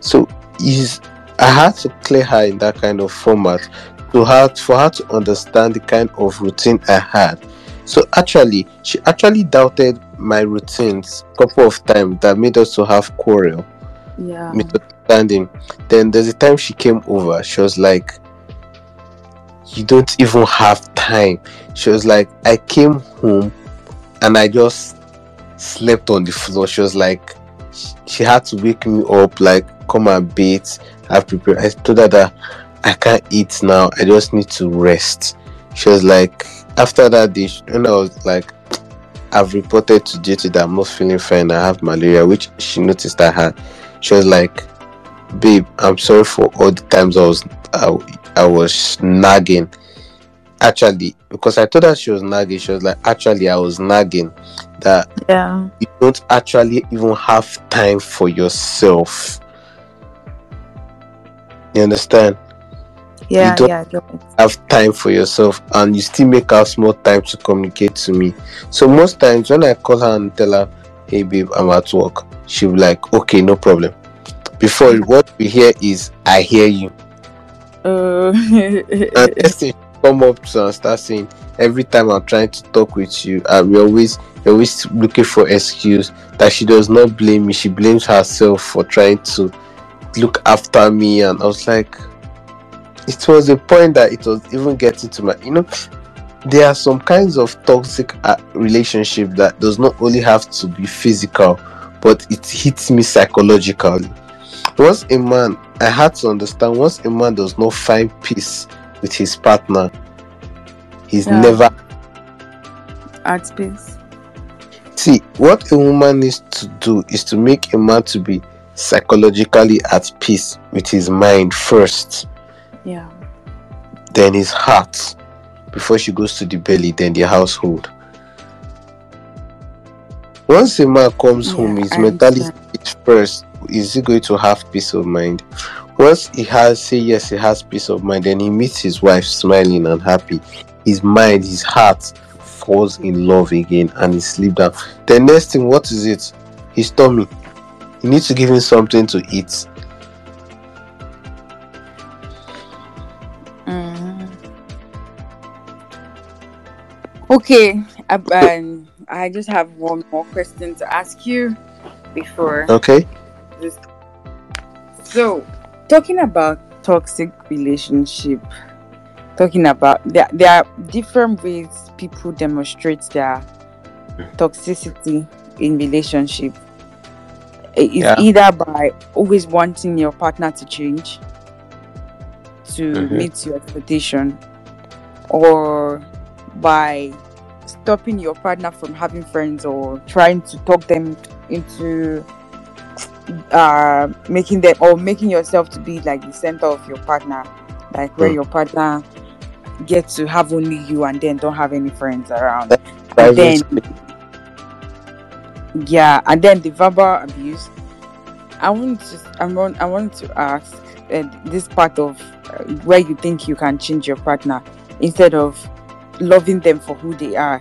So is I had to clear her in that kind of format to her for her to understand the kind of routine I had. So actually, she actually doubted my routines a couple of times that made us to have quarrel, Yeah. misunderstanding. Then there's a time she came over. She was like, "You don't even have time." She was like, "I came home and I just slept on the floor." She was like, she had to wake me up, like, come and bathe. I've prepared. I told her that I can't eat now. I just need to rest. She was like, after that day, when I was like, I've reported to JT that I'm not feeling fine. I have malaria, which she noticed I had. She was like, babe, I'm sorry for all the times I was I, I was nagging. Actually, because I told her she was nagging, she was like, actually, I was nagging that Yeah. you don't actually even have time for yourself. You understand? Yeah. You don't- Yeah. I. Have time for yourself, and you still make out small time to communicate to me. So most times when I call her and tell her, "Hey babe, I'm at work," she'll be like, "Okay, no problem." Before what we hear is, "I hear you," Uh, and next thing she come up to and start saying, "Every time I'm trying to talk with you, I'm always always looking for excuse that she does not blame me. She blames herself for trying to look after me." And I was like, it was a point that it was even getting to my, you know, there are some kinds of toxic uh, relationship that does not only have to be physical, but it hits me psychologically. Once a man, I had to understand, once a man does not find peace with his partner, he's Yeah. never at peace. See, what a woman needs to do is to make a man to be psychologically at peace with his mind first, Yeah. then his heart, before she goes to the belly, then the household. Once a man comes home, his mentality is first. Is he going to have peace of mind? Once he has say yes, he has peace of mind, then he meets his wife smiling and happy. His mind, his heart falls in love again and he sleep down. The next thing, what is it? His tummy. You need to give him something to eat. Mm. Okay, um, I just have one more question to ask you before Okay? this. So, talking about toxic relationship, talking about there, there are different ways people demonstrate their toxicity in relationship. It's Yeah. either by always wanting your partner to change to Mhm. meet your expectation or by stopping your partner from having friends or trying to talk them into uh making them or making yourself to be like the center of your partner like where Mm. your partner gets to have only you and then don't have any friends around. And then yeah and then the verbal abuse. I want to i want i want to ask uh, this part of uh, where you think you can change your partner. Instead of loving them for who they are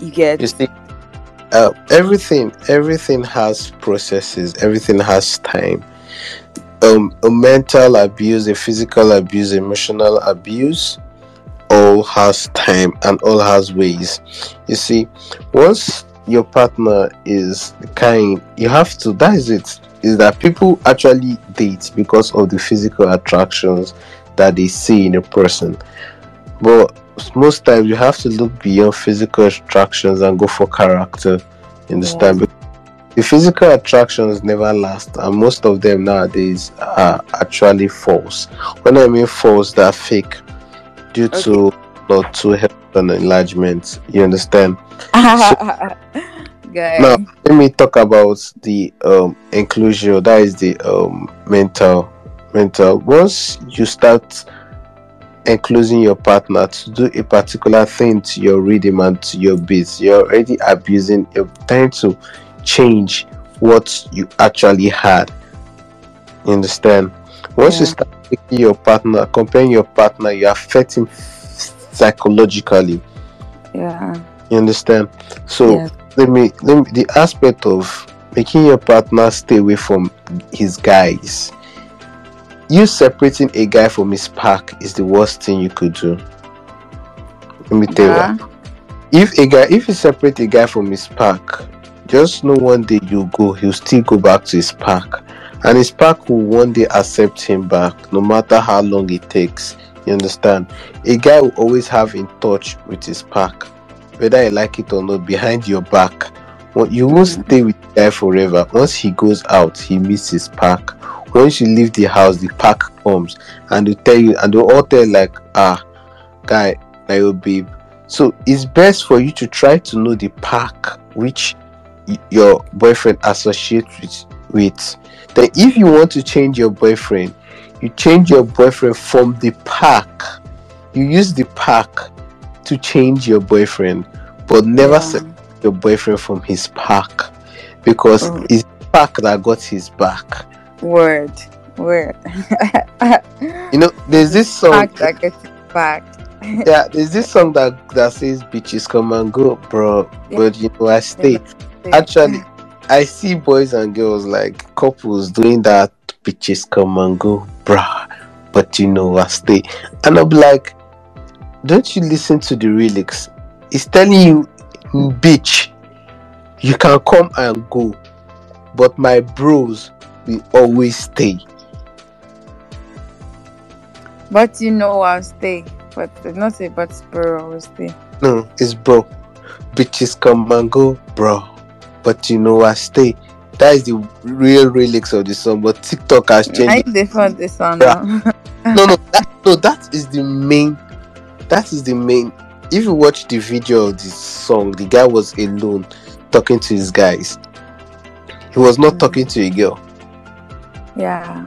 you get You see, uh, everything everything has processes. Everything has time. Um, a mental abuse, a physical abuse, emotional abuse, all has time and all has ways. You see, once your partner is kind, you have to. That is it. is that people actually date because of the physical attractions that they see in a person. But most times you have to look beyond physical attractions and go for character. You understand? Yeah. The physical attractions never last, and most of them nowadays are actually false. When I mean false, they're fake due to not to health and enlargement. You understand? <laughs> Guy. Now, let me talk about the um, inclusion. That is the um, mental, mental. Once you start including your partner to do a particular thing to your rhythm and to your beats, you're already abusing. You're trying to change what you actually had. You understand? Once you start making your partner, comparing your partner, you're affecting psychologically. Yeah. You understand? So Yeah. let me let me the aspect of making your partner stay away from his guys. You separating a guy from his pack is the worst thing you could do. Let me tell you Yeah. what. If a guy if you separate a guy from his pack, just know one day you go, he'll still go back to his pack. And his pack will one day accept him back, no matter how long it takes. You understand? A guy will always have in touch with his pack whether you like it or not, behind your back. You won't Mhm. stay with the guy forever. Once he goes out, he misses his pack. Once she leave the house, the pack comes and they tell you, and they all tell like, ah, guy, now your babe. So it's best for you to try to know the pack which y- your boyfriend associates with. with. Then, if you want to change your boyfriend, you change your boyfriend from the pack. You use the pack to change your boyfriend, but never Yeah. separate your boyfriend from his pack because Oh. it's pack that got his back. Word. Word. You know, there's this <laughs> song. That gets it back. <laughs> Yeah, there's this song that that says "bitches come and go, bro," Yeah. but you know I stay. Actually, I see boys and girls like couples doing that "bitches come and go, bruh," but you know I stay, and I'm like, don't you listen to the lyrics? It's telling you, bitch, you can come and go, but my bros will always stay. But you know I'll stay. But not say but bro will stay. No, it's bro. Bitches come and go, bro. But you know I stay. That is the real lyrics of the song, but TikTok has changed. they found this one now. <laughs> No, no, <laughs> that, no, that is the main. That is the main. If you watch the video of this song, the guy was alone talking to his guys. He was not Mhm. talking to a girl. Yeah.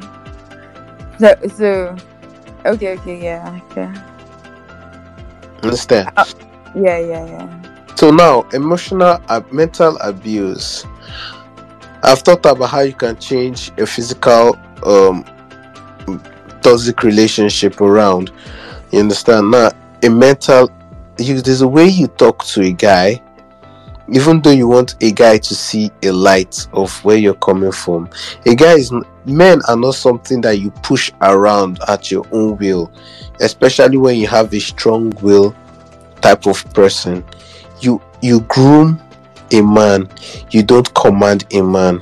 So so okay, okay, yeah, okay. Understand? Yeah, yeah, yeah. So now, emotional, uh, mental abuse. I've thought about how you can change a physical, um, toxic relationship around. You understand? Now, a mental, you, there's a way you talk to a guy, even though you want a guy to see a light of where you're coming from. A guy is men are not something that you push around at your own will, especially when you have a strong will type of person you you groom a man you don't command a man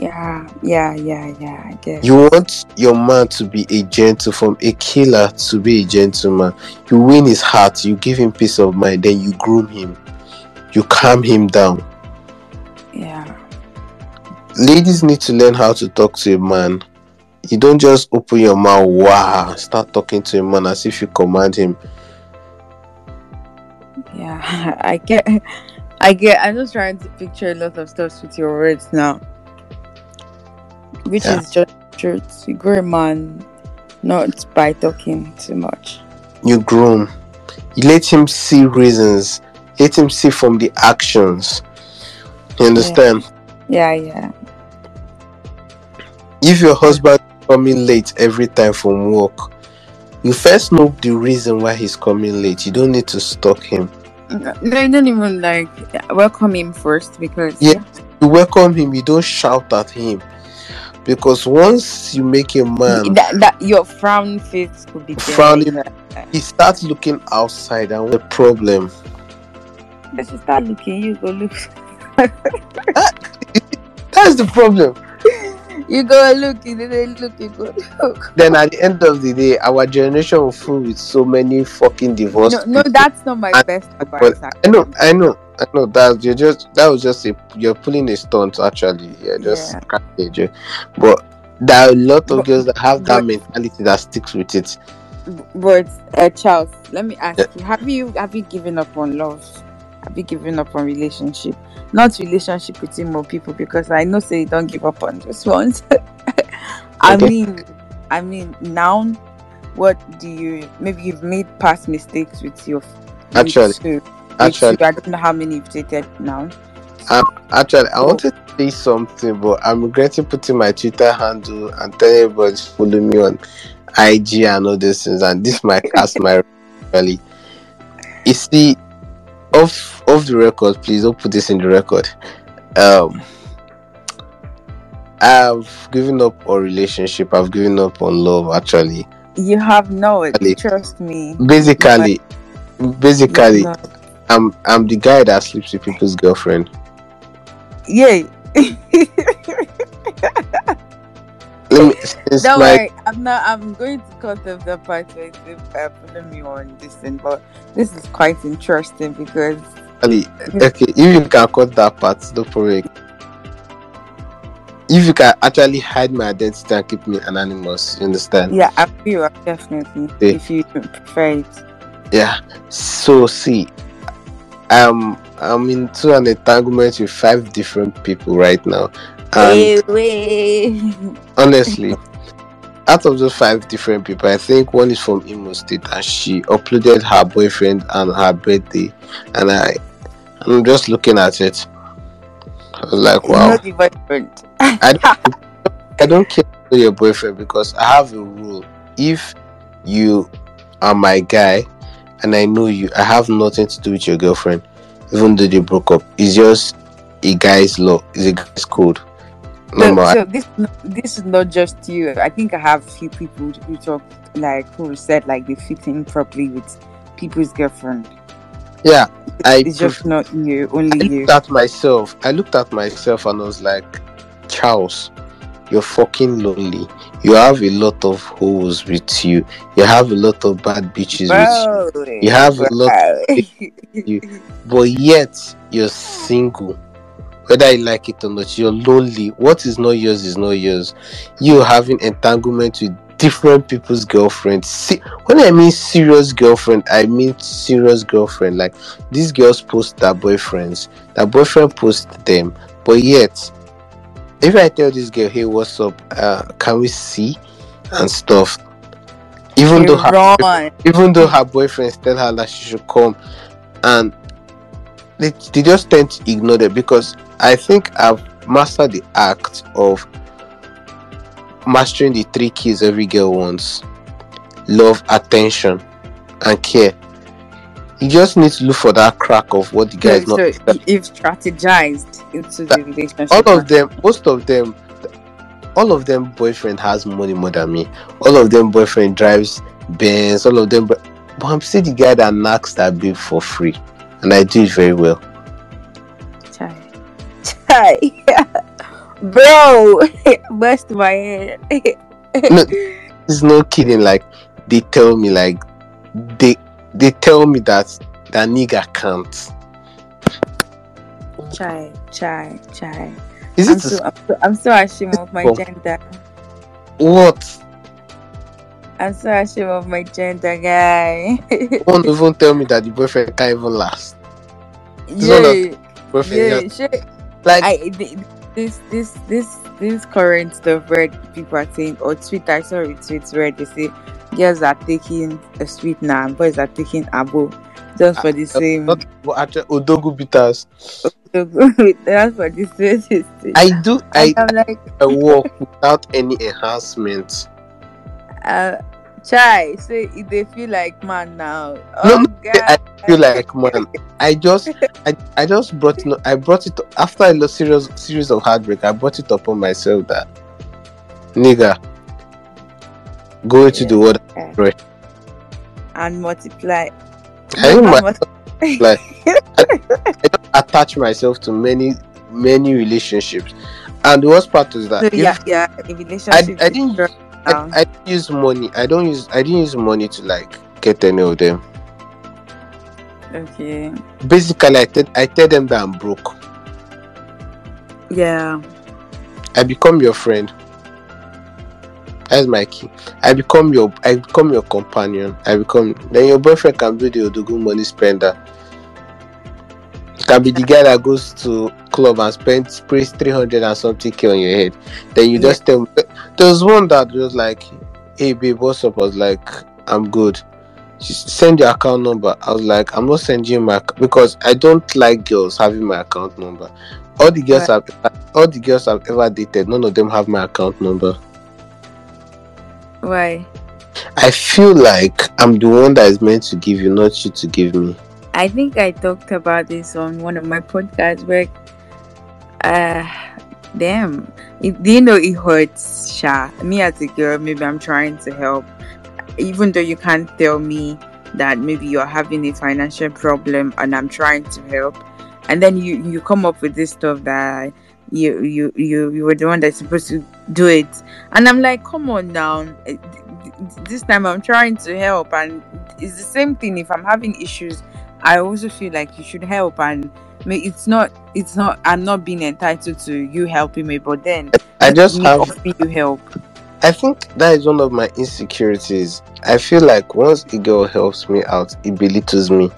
Yeah, yeah, yeah, yeah, I guess. you want your man to be a gentle from a killer to be a gentleman you win his heart you give him peace of mind then you groom him you calm him down yeah. ladies need to learn how to talk to a man you don't just open your mouth wow start talking to a man as if you command him Yeah. <laughs> I get I get I'm just trying to picture a lot of stuff with your words now. Which Yeah. is just truth. You grow a man not by talking too much. you groom you let him see reasons let him see from the actions you understand Yeah, yeah. if your husband coming late every time from work you first know the reason why he's coming late you don't need to stalk him No, you don't even like welcome him first because Yeah. you welcome him you don't shout at him because once you make a man that, that your frown face could be. Frowning. He starts looking outside and the problem But you start looking, you go look. that <laughs> That's the problem. <laughs> You go look, you didn't look, you go look. Then at the end of the day, our generation will full with so many fucking divorce. No, no, that's not my And- best advice. But I know, I know, I know that you're just that was just a you're pulling a stunt actually. You're just Yeah. But there are a lot of But- girls that have that but- mentality that sticks with it. But uh, Charles, let me ask Yeah. you: Have you have you given up on love? Have you given up on relationship? Not relationship with more people because I know say you don't give up on this ones. <laughs> I Okay. mean, I mean now, what do you? Maybe you've made past mistakes with your. Actually, with Actually. I don't know how many you've dated now. actually, I Oh. wanted to say something, but I'm regretting putting my Twitter handle and telling everybody to follow me on IG and all these things. And this might cast my <laughs> really. You see, off off the record, please don't put this in the record. Um, I've given up on relationship. I've given up on love. Actually, You have not. Really? Trust me. basically, basically, You have not. I'm I'm the guy that sleeps with people's girlfriend. Yeah. <laughs> Let me <laughs> Don't my worry, I'm not. I'm going to cut off the part where you uh, follow me on this thing, but this is quite interesting because Ali, <laughs> okay, if you can cut that part, no problem. If you can actually hide my identity and keep me anonymous, you understand? yeah, I feel definitely Yeah. if you prefer it. Yeah. So see, um, I'm into an entanglement with five different people right now, and <laughs> honestly, out of those five different people, I think one is from Imo State, and she uploaded her boyfriend and her birthday, and I, I'm just looking at it. I was like, wow. Not the boyfriend. I <laughs> don't, I don't care about your boyfriend because I have a rule. If you are my guy and I know you, I have nothing to do with your girlfriend, even though they broke up. It's just a guy's law, it's a guy's code. No more. so this this is not just you. I think I have a few people who talk like who said like they fit in properly with people's girlfriend. Yeah, I, It's just not you, I only you. looked at myself. I looked at myself and I was like, Charles, you're fucking lonely. You have a lot of holes with you. You have a lot of bad bitches with you. You have a lot you. <laughs> but yet you're single. Whether you like it or not, you're lonely. What is not yours is not yours. You having entanglement with different people's girlfriends. See, when I mean serious girlfriend, I mean serious girlfriend. Like these girls post their boyfriends, their boyfriend post them, but yet, if I tell this girl, "Hey, what's up? Uh, can we see?" and stuff, even though her even though her boyfriends tell her that she should come and they, they just tend to ignore them because i think i've mastered the act of mastering the three keys every girl wants love attention and care you just need to look for that crack of what the guy is so not y- you've strategized into the relationship. all of them most of them all of them boyfriend has money more than me all of them boyfriend drives Benz all of them but, but i'm still the guy that knocks that babe for free and i do it very well Chai. Chai. <laughs> Bro, <laughs> bust my head. No. <laughs> it's no kidding like they tell me like they they tell me that that nigga can't Chai, chai, chai. is I'm it so, I'm, so, I'm so ashamed of my Oh. gender. what I'm so ashamed of my gender, guy. won't even tell me that the boyfriend can't even last It's yeah, boyfriend yeah, like I th- this this this this current stuff where people are saying or tweet I saw retweets where they say girls are taking a sweet now and boys are taking abo just for the same. not actually Odogwu bitters. That's for the same i do i I'm like I walk without any enhancement. uh chai say if they feel like man now. No, oh no, god. I feel like man. I just i, I just brought it i brought it after a serious series of heartbreak i brought it upon myself that nigga go into the world and multiply i think my, Multi- like I, I don't attach myself to many many relationships And the worst part is that So if yeah, yeah, relationship. I is didn't- just I. I didn't use money, I don't use I didn't use money to like get any of them. okay. Basically, I tell I tell them that I'm broke. Yeah. I become your friend. That's my key. I become your I become your companion. I become then your boyfriend can be the Odogwu money spender. Can be the guy that goes to club and spends sprays three hundred and something k on your head. Then you Yeah. just tell there was one that was like, Hey babe, what's up? I was like, I'm good. She send your account number. I was like, I'm not sending my because I don't like girls having my account number. All the girls I've all the girls I've ever dated, none of them have my account number. Why? I feel like I'm the one that is meant to give you, not you to give me. I think I talked about this on one of my podcasts where, uh, damn, it, you know it hurts, Sha? Me as a girl, maybe I'm trying to help, even though you can't tell me that maybe you're having a financial problem and I'm trying to help, and then you you come up with this stuff that you you you you were the one that's supposed to do it, and I'm like, come on now. eh, This time I'm trying to help, and it's the same thing. If I'm having issues I also feel like you should help and may- it's not it's not I'm not being entitled to you helping me but then I just have you help. I think that is one of my insecurities. I feel like once a girl helps me out, it belittles me.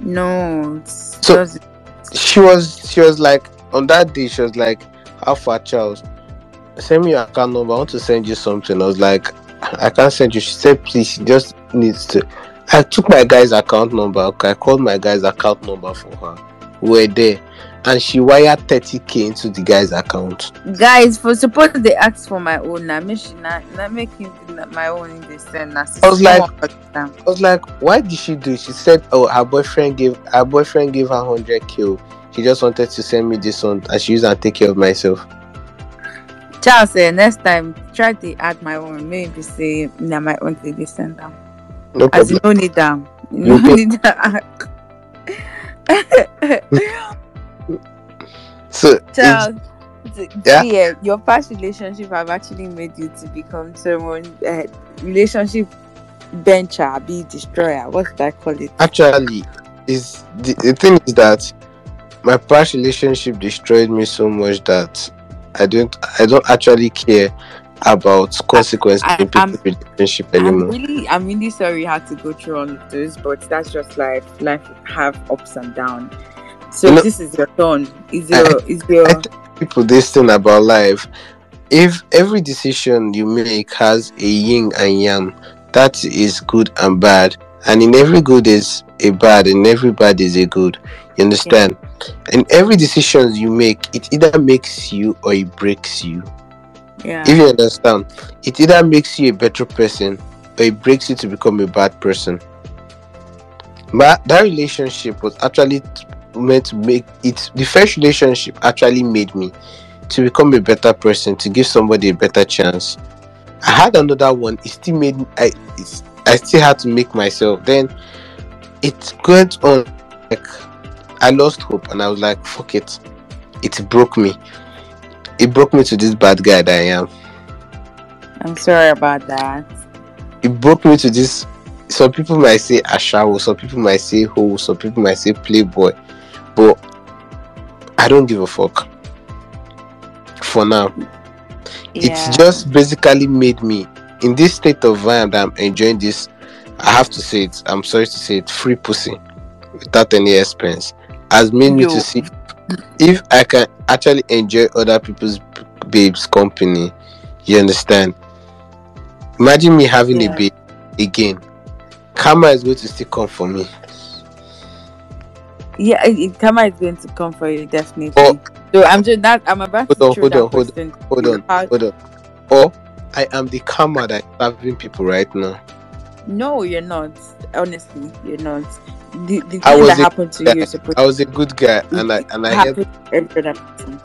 No, So- doesn't- She was she was like on that day, she was like, How far Charles? Send me your account number. I want to send you something. I was like, I can't send you. She said, please, she just needs to I took my guy's account number. Okay, I called my guy's account number for her. We're there. And she wired 30k into the guy's account. guys for suppose they ask for my own now make she not not making my own the same. I was like- I was like, why did she do? She said, oh, her boyfriend gave her boyfriend gave her 100k. She just wanted to send me this one and she used and take care of myself. Charles say next time try to add my own maybe say na my own to this send them. No As you no need them. You no need that. So t- Yeah? eh, your past relationship have actually made you to become someone uh, relationship bencher, be destroyer. What should I call it? actually is the, the thing is that my past relationship destroyed me so much that I don't I don't actually care about consequences I- in people's relationship I'm really, I'm really sorry you had to go through all of this, but that's just life. Life have ups and downs. So You know- this is your turn. Is I- your, is your, I tell people this thing about life. If every decision you make has a yin and yang, that is good and bad. And in every good is a bad, and every bad is a good. You understand? And every decision you make, it either makes you or it breaks you. yeah, If you understand, it either makes you a better person or it breaks you to become a bad person. But that relationship was actually meant to make it the first relationship actually made me to become a better person, to give somebody a better chance. I had another one, it still made me I it's, I still had to make myself. Then it went on I lost hope and I was like, fuck it. It broke me. It broke me to this bad guy that I am. I'm sorry about that. it broke me to this. Some people might say ashawo, some people might say ho, some people might say playboy, but I don't give a fuck. For now, Yeah. it's just basically made me in this state of mind that I'm enjoying this. I have to say it. I'm sorry to say it. Free pussy without any expense has made me Yo. to see if I can actually enjoy other people's babes' company. You understand? Imagine me having Yeah. a babe again. Karma is going to still come for me. Yeah, it, karma is going to come for you definitely. Oh. so I'm just that I'm about Hold to on, hold on, hold question. Hold on, hold on. Or I am the karma that is serving people right now. No, you're not. Honestly, you're not. The, the I thing was that a- happened to you is I was a good guy, and I and I had, every other person.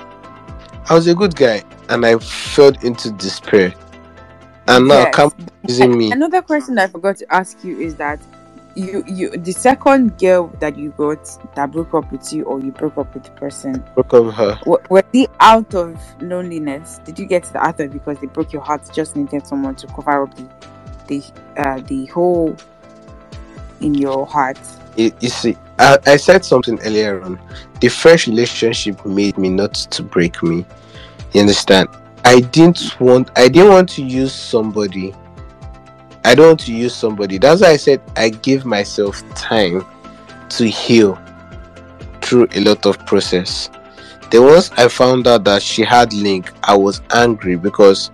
I was a good guy, and I fell into despair. And now Yes. is using me. Another question I forgot to ask you is that you you the second girl that you got that broke up with you or you broke up with the person Broke up with her. was it out of loneliness did you get to the out of because they broke your heart just needed someone to cover up the the uh the hole in your heart You, you see, I, I said something earlier on. The first relationship made me not to break me. You understand? I didn't want. I didn't want to use somebody. I don't want to use somebody. That's why I said I give myself time to heal through a lot of process. Then once I found out that she had link, I was angry because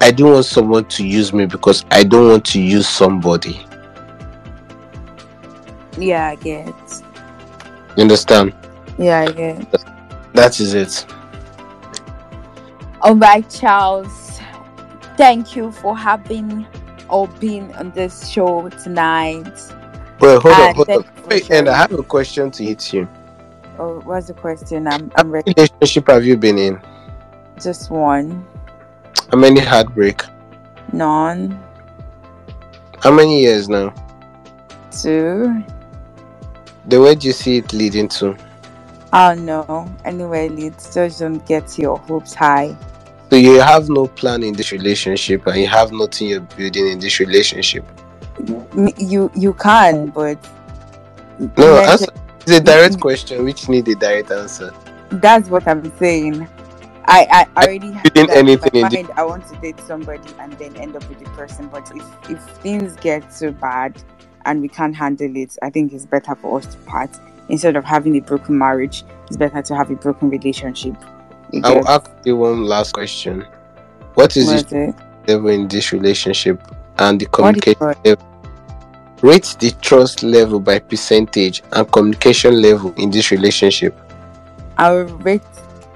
I didn't want someone to use me because I don't want to use somebody. yeah i get You understand? yeah i get That is it. all right charles thank you for having or being on this show tonight Well, hold on, hold on. Wait, and I have a question to hit you. oh what's the question i'm i'm ready relationship have you been in? just one How many heartbreak? none How many years now? two The way do you see it leading to? Oh no. Anyway, leads just don't get your hopes high. So you have no plan in this relationship, and you have nothing you're building in this relationship. You you can, but No, answer. It's a direct question which need a direct answer. that's what I'm saying. I I already that in anything in mind. I want to date somebody and then end up with the person. But if if things get so bad and we can't handle it, I think it's better for us to part instead of having a broken marriage. It's better to have a broken relationship. I'll ask you one last question. What is what the level in this relationship and the communication level? Rate the trust level by percentage and communication level in this relationship. I will rate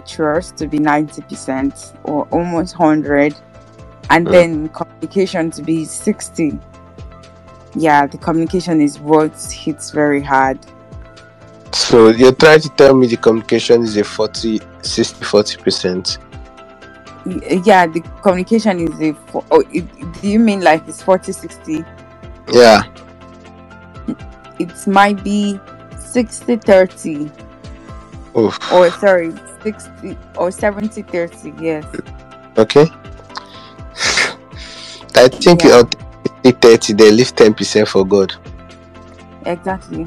trust to be 90% or almost 100 and Mm. then communication to be 60 yeah the communication is what hits very hard So you're trying to tell me the communication is a 40, 60, 40 percent. Yeah the communication is a oh, it, do you mean like it's 40 60 Yeah. it might be 60 30 Oof. or sorry 60 or 70 30 yes Okay. <laughs> I think Yeah. you're 30, they leave 10 percent for God. exactly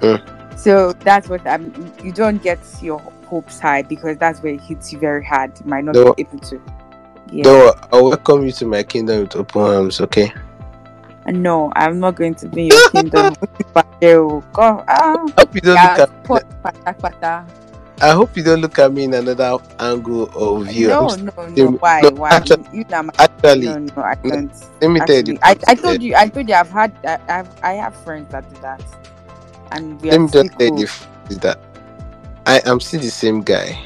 Mm. so that's what i'm you don't get your hopes high because that's where it hits you very hard you might not No. be able to yeah Though I'll welcome you to my kingdom with open arms, okay? no i'm not going to be in your kingdom <laughs> Oh, God. Ah, I hope you don't yeah, look at pata. I hope you don't look at me in another angle of view. no no no why no, why actually- you know actually no no i don't let me tell you I, I told you I told you I've had I, I've I have friends that do that, and we Let are me just tell you that I am still the same guy.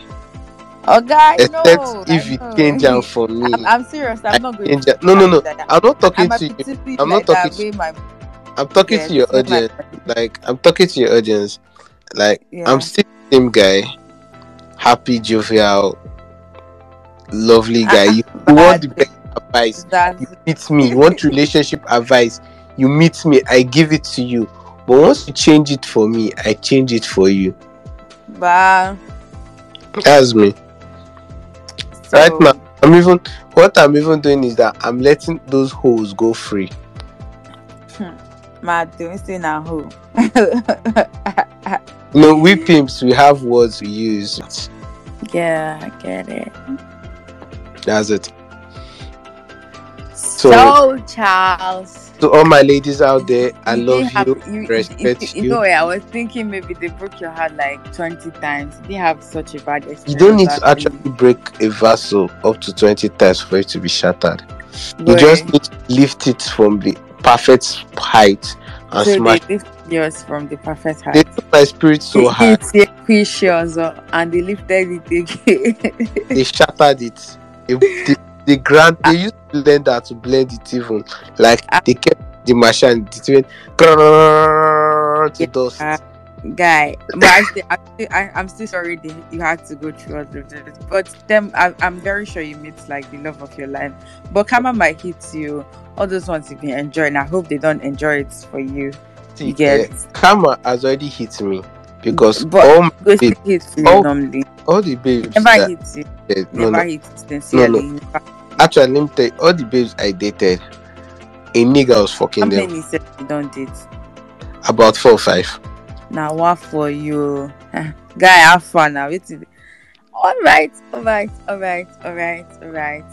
Oh, guy, Except no, if you change am <laughs> for me. I'm, I'm serious. I'm I not going to. no no no. Like. I'm not talking I'm to you. I'm not like talking way my I'm talking yes, to your my audience. Like I'm talking to your audience. Like Yeah. I'm still the same guy. Happy, jovial, lovely guy. You, want the best advice. That's You meet me. You want relationship advice. You meet me. I give it to you. But once you change it for me, I change it for you. but That's me. so, Right now, I'm even what I'm even doing is that I'm letting those holes go free. Mad doing still now who? Know, we pimps we have words we use. Yeah, I get it. That's it. So, Charles. To all my ladies out there, I you love have- you. respect you. you. know, I was thinking maybe they broke your heart like 20 times. They have such a bad experience. You don't need to actually break a vessel up to 20 times for it to be shattered. You just need to lift it from the perfect height and so smash. they lifted yours from the perfect height. They took my spirit so It's equations, uh, and they lifted it again. <laughs> they shattered it. They, they, they grant, they used blender to blend it even. Like they kept the machine, it went to dust. Uh, Guy, but I still, I still, I, I'm still sorry that you had to go through all of this. But them, I, I'm very sure you meet like the love of your life. But karma might hit you all those ones you've been enjoying. I hope they don't enjoy it for you. See, You get- eh, karma has already hit me because But- all, my Go babes- hit you Oh, normally. all the babes Never that, hit you. eh, no, Never no, sincerely. Never- actually, let me tell you, all the babes I dated, a nigga was How fucking them. many said you don't date? About four or five. Now what for you? <laughs> Guy have fun now. It's alright, alright, alright, alright, alright.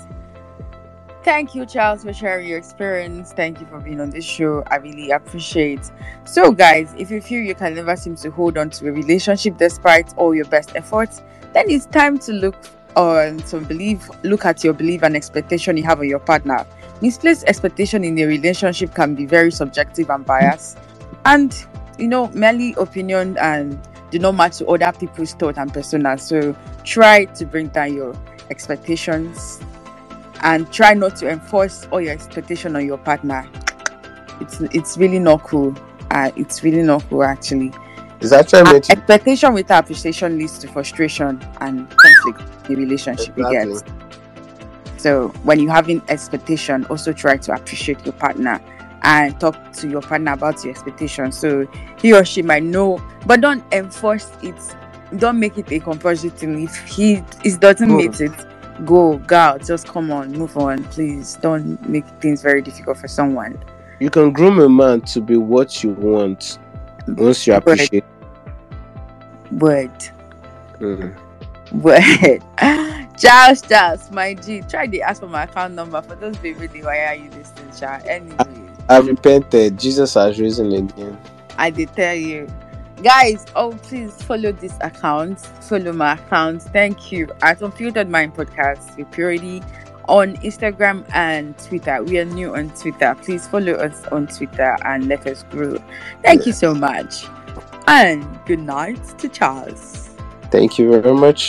Thank you, Charles, for sharing your experience. Thank you for being on this show. I really appreciate. So, guys, if you feel you can never seem to hold on to a relationship despite all your best efforts, then it's time to look on some belief, look at your belief and expectation you have on your partner. Misplaced expectation in a relationship can be very subjective and biased, and you know, merely opinion and do not match to other people's thought and persona. So try to bring down your expectations and try not to enforce all your expectation on your partner. It's it's really not cool. Uh, it's really not cool actually. It's actually Uh, meant expectation without appreciation leads to frustration and conflict in the relationship you get. So when you're having expectation, also try to appreciate your partner and talk to your partner about your expectation. So he or she might know, but don't enforce it. Don't make it a compulsory thing. If he it doesn't Mm. meet it, go, girl. Just come on, move on, please. Don't make things very difficult for someone. you can groom a man to be what you want once you appreciate. Word. Word. Charles, Charles, my G, try to ask for my account number for those baby. Why are you listening, Charles? Anyway. I've repented. Jesus has risen again. I did tell you. Guys, oh please follow this account. Follow my account. Thank you. At Unfiltered Mind Podcast with Purity on Instagram and Twitter. We are new on Twitter. Please follow us on Twitter and let us grow. Thank you so much. And good night to Charles. Thank you very much.